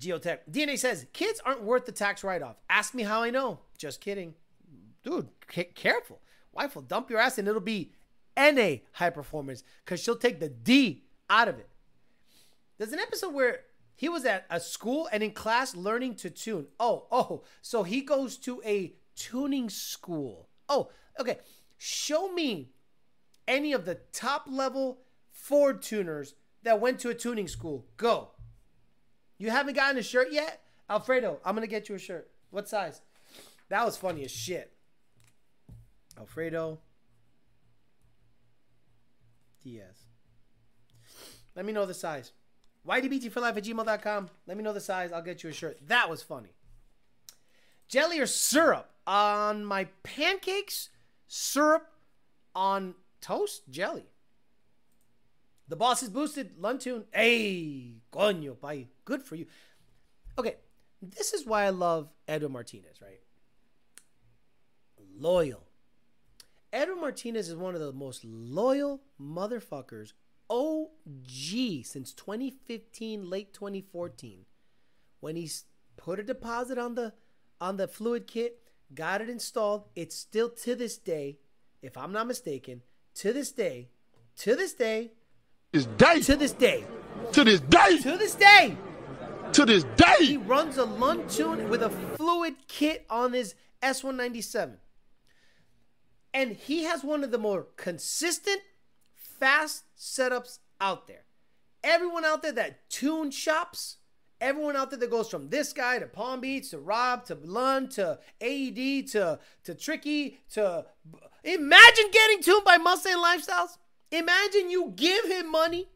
Geotech. DNA says kids aren't worth the tax write off. Ask me how I know. Just kidding. Dude, c- careful. Wife will dump your ass and it'll be NA high performance because she'll take the D out of it. There's an episode where he was at a school and in class learning to tune. Oh, oh, so he goes to a tuning school. Oh, okay. Show me any of the top level Ford tuners that went to a tuning school. Go. You haven't gotten a shirt yet? Alfredo, I'm going to get you a shirt. What size? That was funny as shit. Alfredo Diaz. Let me know the size. YDBT4life at gmail.com. Let me know the size. I'll get you a shirt. That was funny. Jelly or syrup on my pancakes? Syrup on toast? Jelly. The boss is boosted. Luntune. Hey, coño, pay. Good for you. Okay, this is why I love Edwin Martinez, right? Loyal. Edwin Martinez is one of the most loyal motherfuckers OG since 2015, late 2014, when he's put a deposit on the on the fluid kit, got it installed. It's still to this day, if I'm not mistaken, to this day, to this day, This day. to this day, To this day. to this day, To this he day. He runs a tune with a fluid kit on his S197. And he has one of the more consistent, fast setups out there. Everyone out there that tune shops, everyone out there that goes from this guy to Palm Beach to Rob to Lund to AED to, to Tricky to. Imagine getting tuned by Mustang Lifestyles. Imagine you give him money.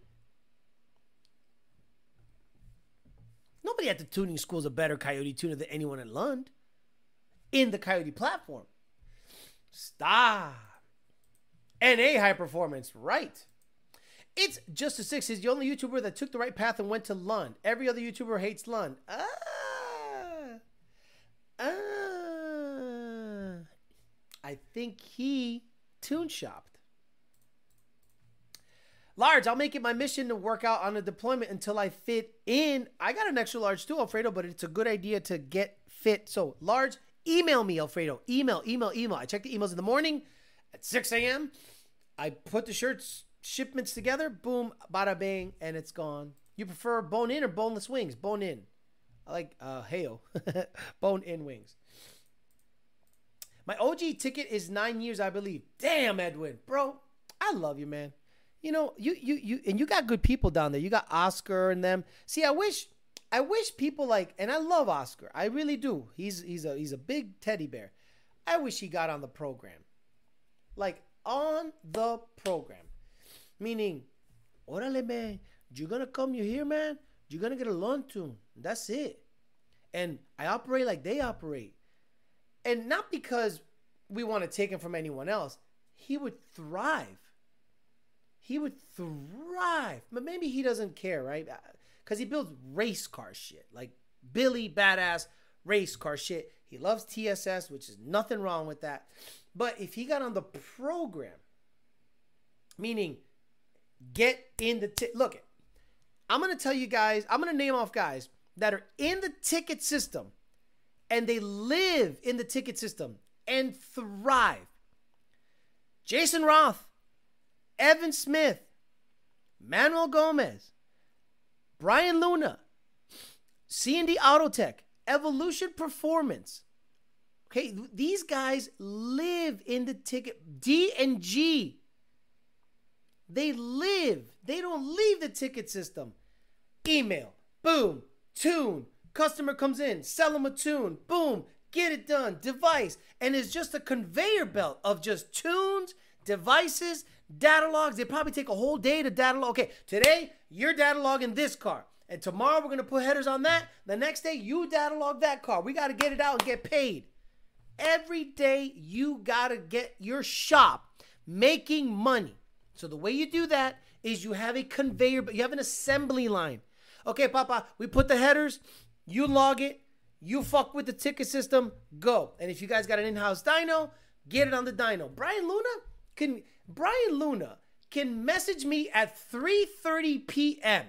Nobody at the tuning school is a better Coyote tuner than anyone at Lund in the Coyote platform. Stop. NA high performance, right. It's just a six. He's the only YouTuber that took the right path and went to Lund. Every other YouTuber hates Lund. Ah. Ah. I think he tune shopped. Large, I'll make it my mission to work out on a deployment until I fit in. I got an extra large too, Alfredo, but it's a good idea to get fit. So, large, email me, Alfredo. Email, email, email. I check the emails in the morning at 6 a.m. I put the shirts, shipments together, boom, bada bang, and it's gone. You prefer bone in or boneless wings? Bone in. I like uh Hayo. bone in wings. My OG ticket is nine years, I believe. Damn, Edwin, bro, I love you, man. You know, you you you, and you got good people down there. You got Oscar and them. See, I wish, I wish people like, and I love Oscar. I really do. He's he's a he's a big teddy bear. I wish he got on the program, like on the program, meaning, orale man, you're gonna come. You here, man? You're gonna get a loan tune. That's it. And I operate like they operate and not because we want to take him from anyone else. He would thrive. He would thrive. But maybe he doesn't care, right? Uh, because he builds race car shit, like Billy badass race car shit. He loves TSS, which is nothing wrong with that. But if he got on the program, meaning get in the t- look, I'm gonna tell you guys. I'm gonna name off guys that are in the ticket system and they live in the ticket system and thrive. Jason Roth, Evan Smith, Manuel Gomez, Brian Luna, C&D Autotech, Evolution Performance. Okay, these guys live in the ticket D and G. They live. They don't leave the ticket system. Email, boom, tune, Customer comes in, sell them a tune, boom, get it done, device. And it's just a conveyor belt of just tunes, devices, data logs. They probably take a whole day to data log. Okay, today you're data logging this car. And tomorrow we're to put headers on that. The next day you data log that car. We got to get it out and get paid. Every day you got to get your shop making money. So the way you do that is you have a conveyor, but you have an assembly line. Okay, Papa, we put the headers, you log it, you fuck with the ticket system, go. And if you guys got an in-house dyno, get it on the dyno. Brian Luna can Brian Luna can message me at 3:30 p.m.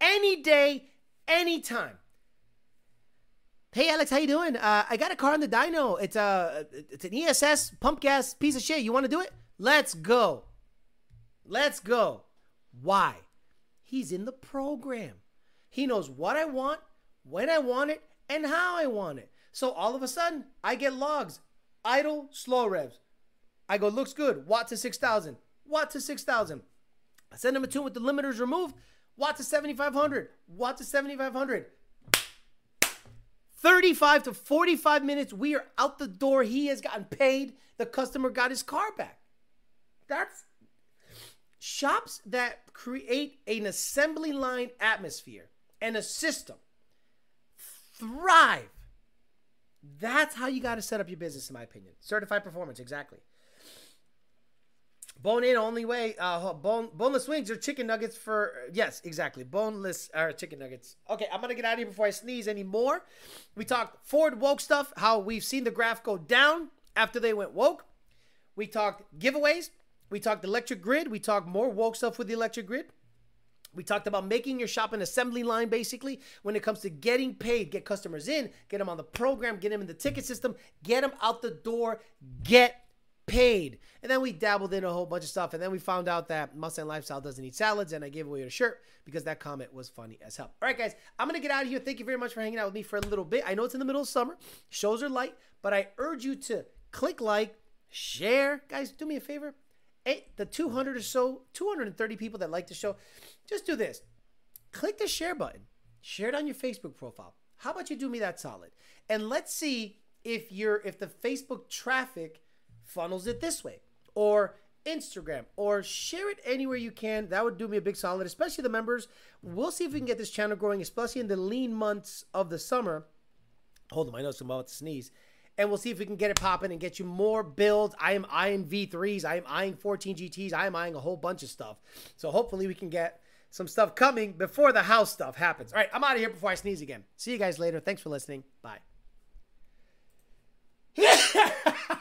any day, anytime. Hey Alex, how you doing? Uh, I got a car on the dyno. It's a it's an ESS pump gas piece of shit. You want to do it? Let's go. Let's go. Why? He's in the program. He knows what I want, when I want it, and how I want it. So all of a sudden, I get logs. Idle, slow revs. I go, looks good. WOT to 6,000. WOT to 6,000. I send him a tune with the limiters removed. WOT to 7,500. WOT to 7,500. 35 to 45 minutes. We are out the door. He has gotten paid. The customer got his car back. That's shops that create an assembly line atmosphere and a system thrive. That's how you got to set up your business, in my opinion. Certified performance, exactly. Bone in only way. Uh, bone boneless wings or chicken nuggets for yes, exactly. Boneless or chicken nuggets. Okay, I'm gonna get out of here before I sneeze anymore. We talked Ford woke stuff. How we've seen the graph go down after they went woke. We talked giveaways. We talked electric grid. We talked more woke stuff with the electric grid. We talked about making your shop an assembly line, basically, when it comes to getting paid. Get customers in, get them on the program, get them in the ticket system, get them out the door, get paid. And then we dabbled in a whole bunch of stuff. And then we found out that Mustang Lifestyle doesn't eat salads. And I gave away a shirt because that comment was funny as hell. All right, guys, I'm going to get out of here. Thank you very much for hanging out with me for a little bit. I know it's in the middle of summer, shows are light, but I urge you to click like, share. Guys, do me a favor. The 200 or so, 230 people that like the show, just do this. Click the share button. Share it on your Facebook profile. How about you do me that solid? And let's see if you're if the Facebook traffic funnels it this way or Instagram or share it anywhere you can. That would do me a big solid, especially the members. We'll see if we can get this channel growing, especially in the lean months of the summer. Hold on, my nose, I'm about to sneeze. And we'll see if we can get it popping and get you more builds. I am eyeing V3s. I am eyeing 14 GTs. I am eyeing a whole bunch of stuff. So hopefully we can get some stuff coming before the house stuff happens. All right, I'm out of here before I sneeze again. See you guys later. Thanks for listening. Bye.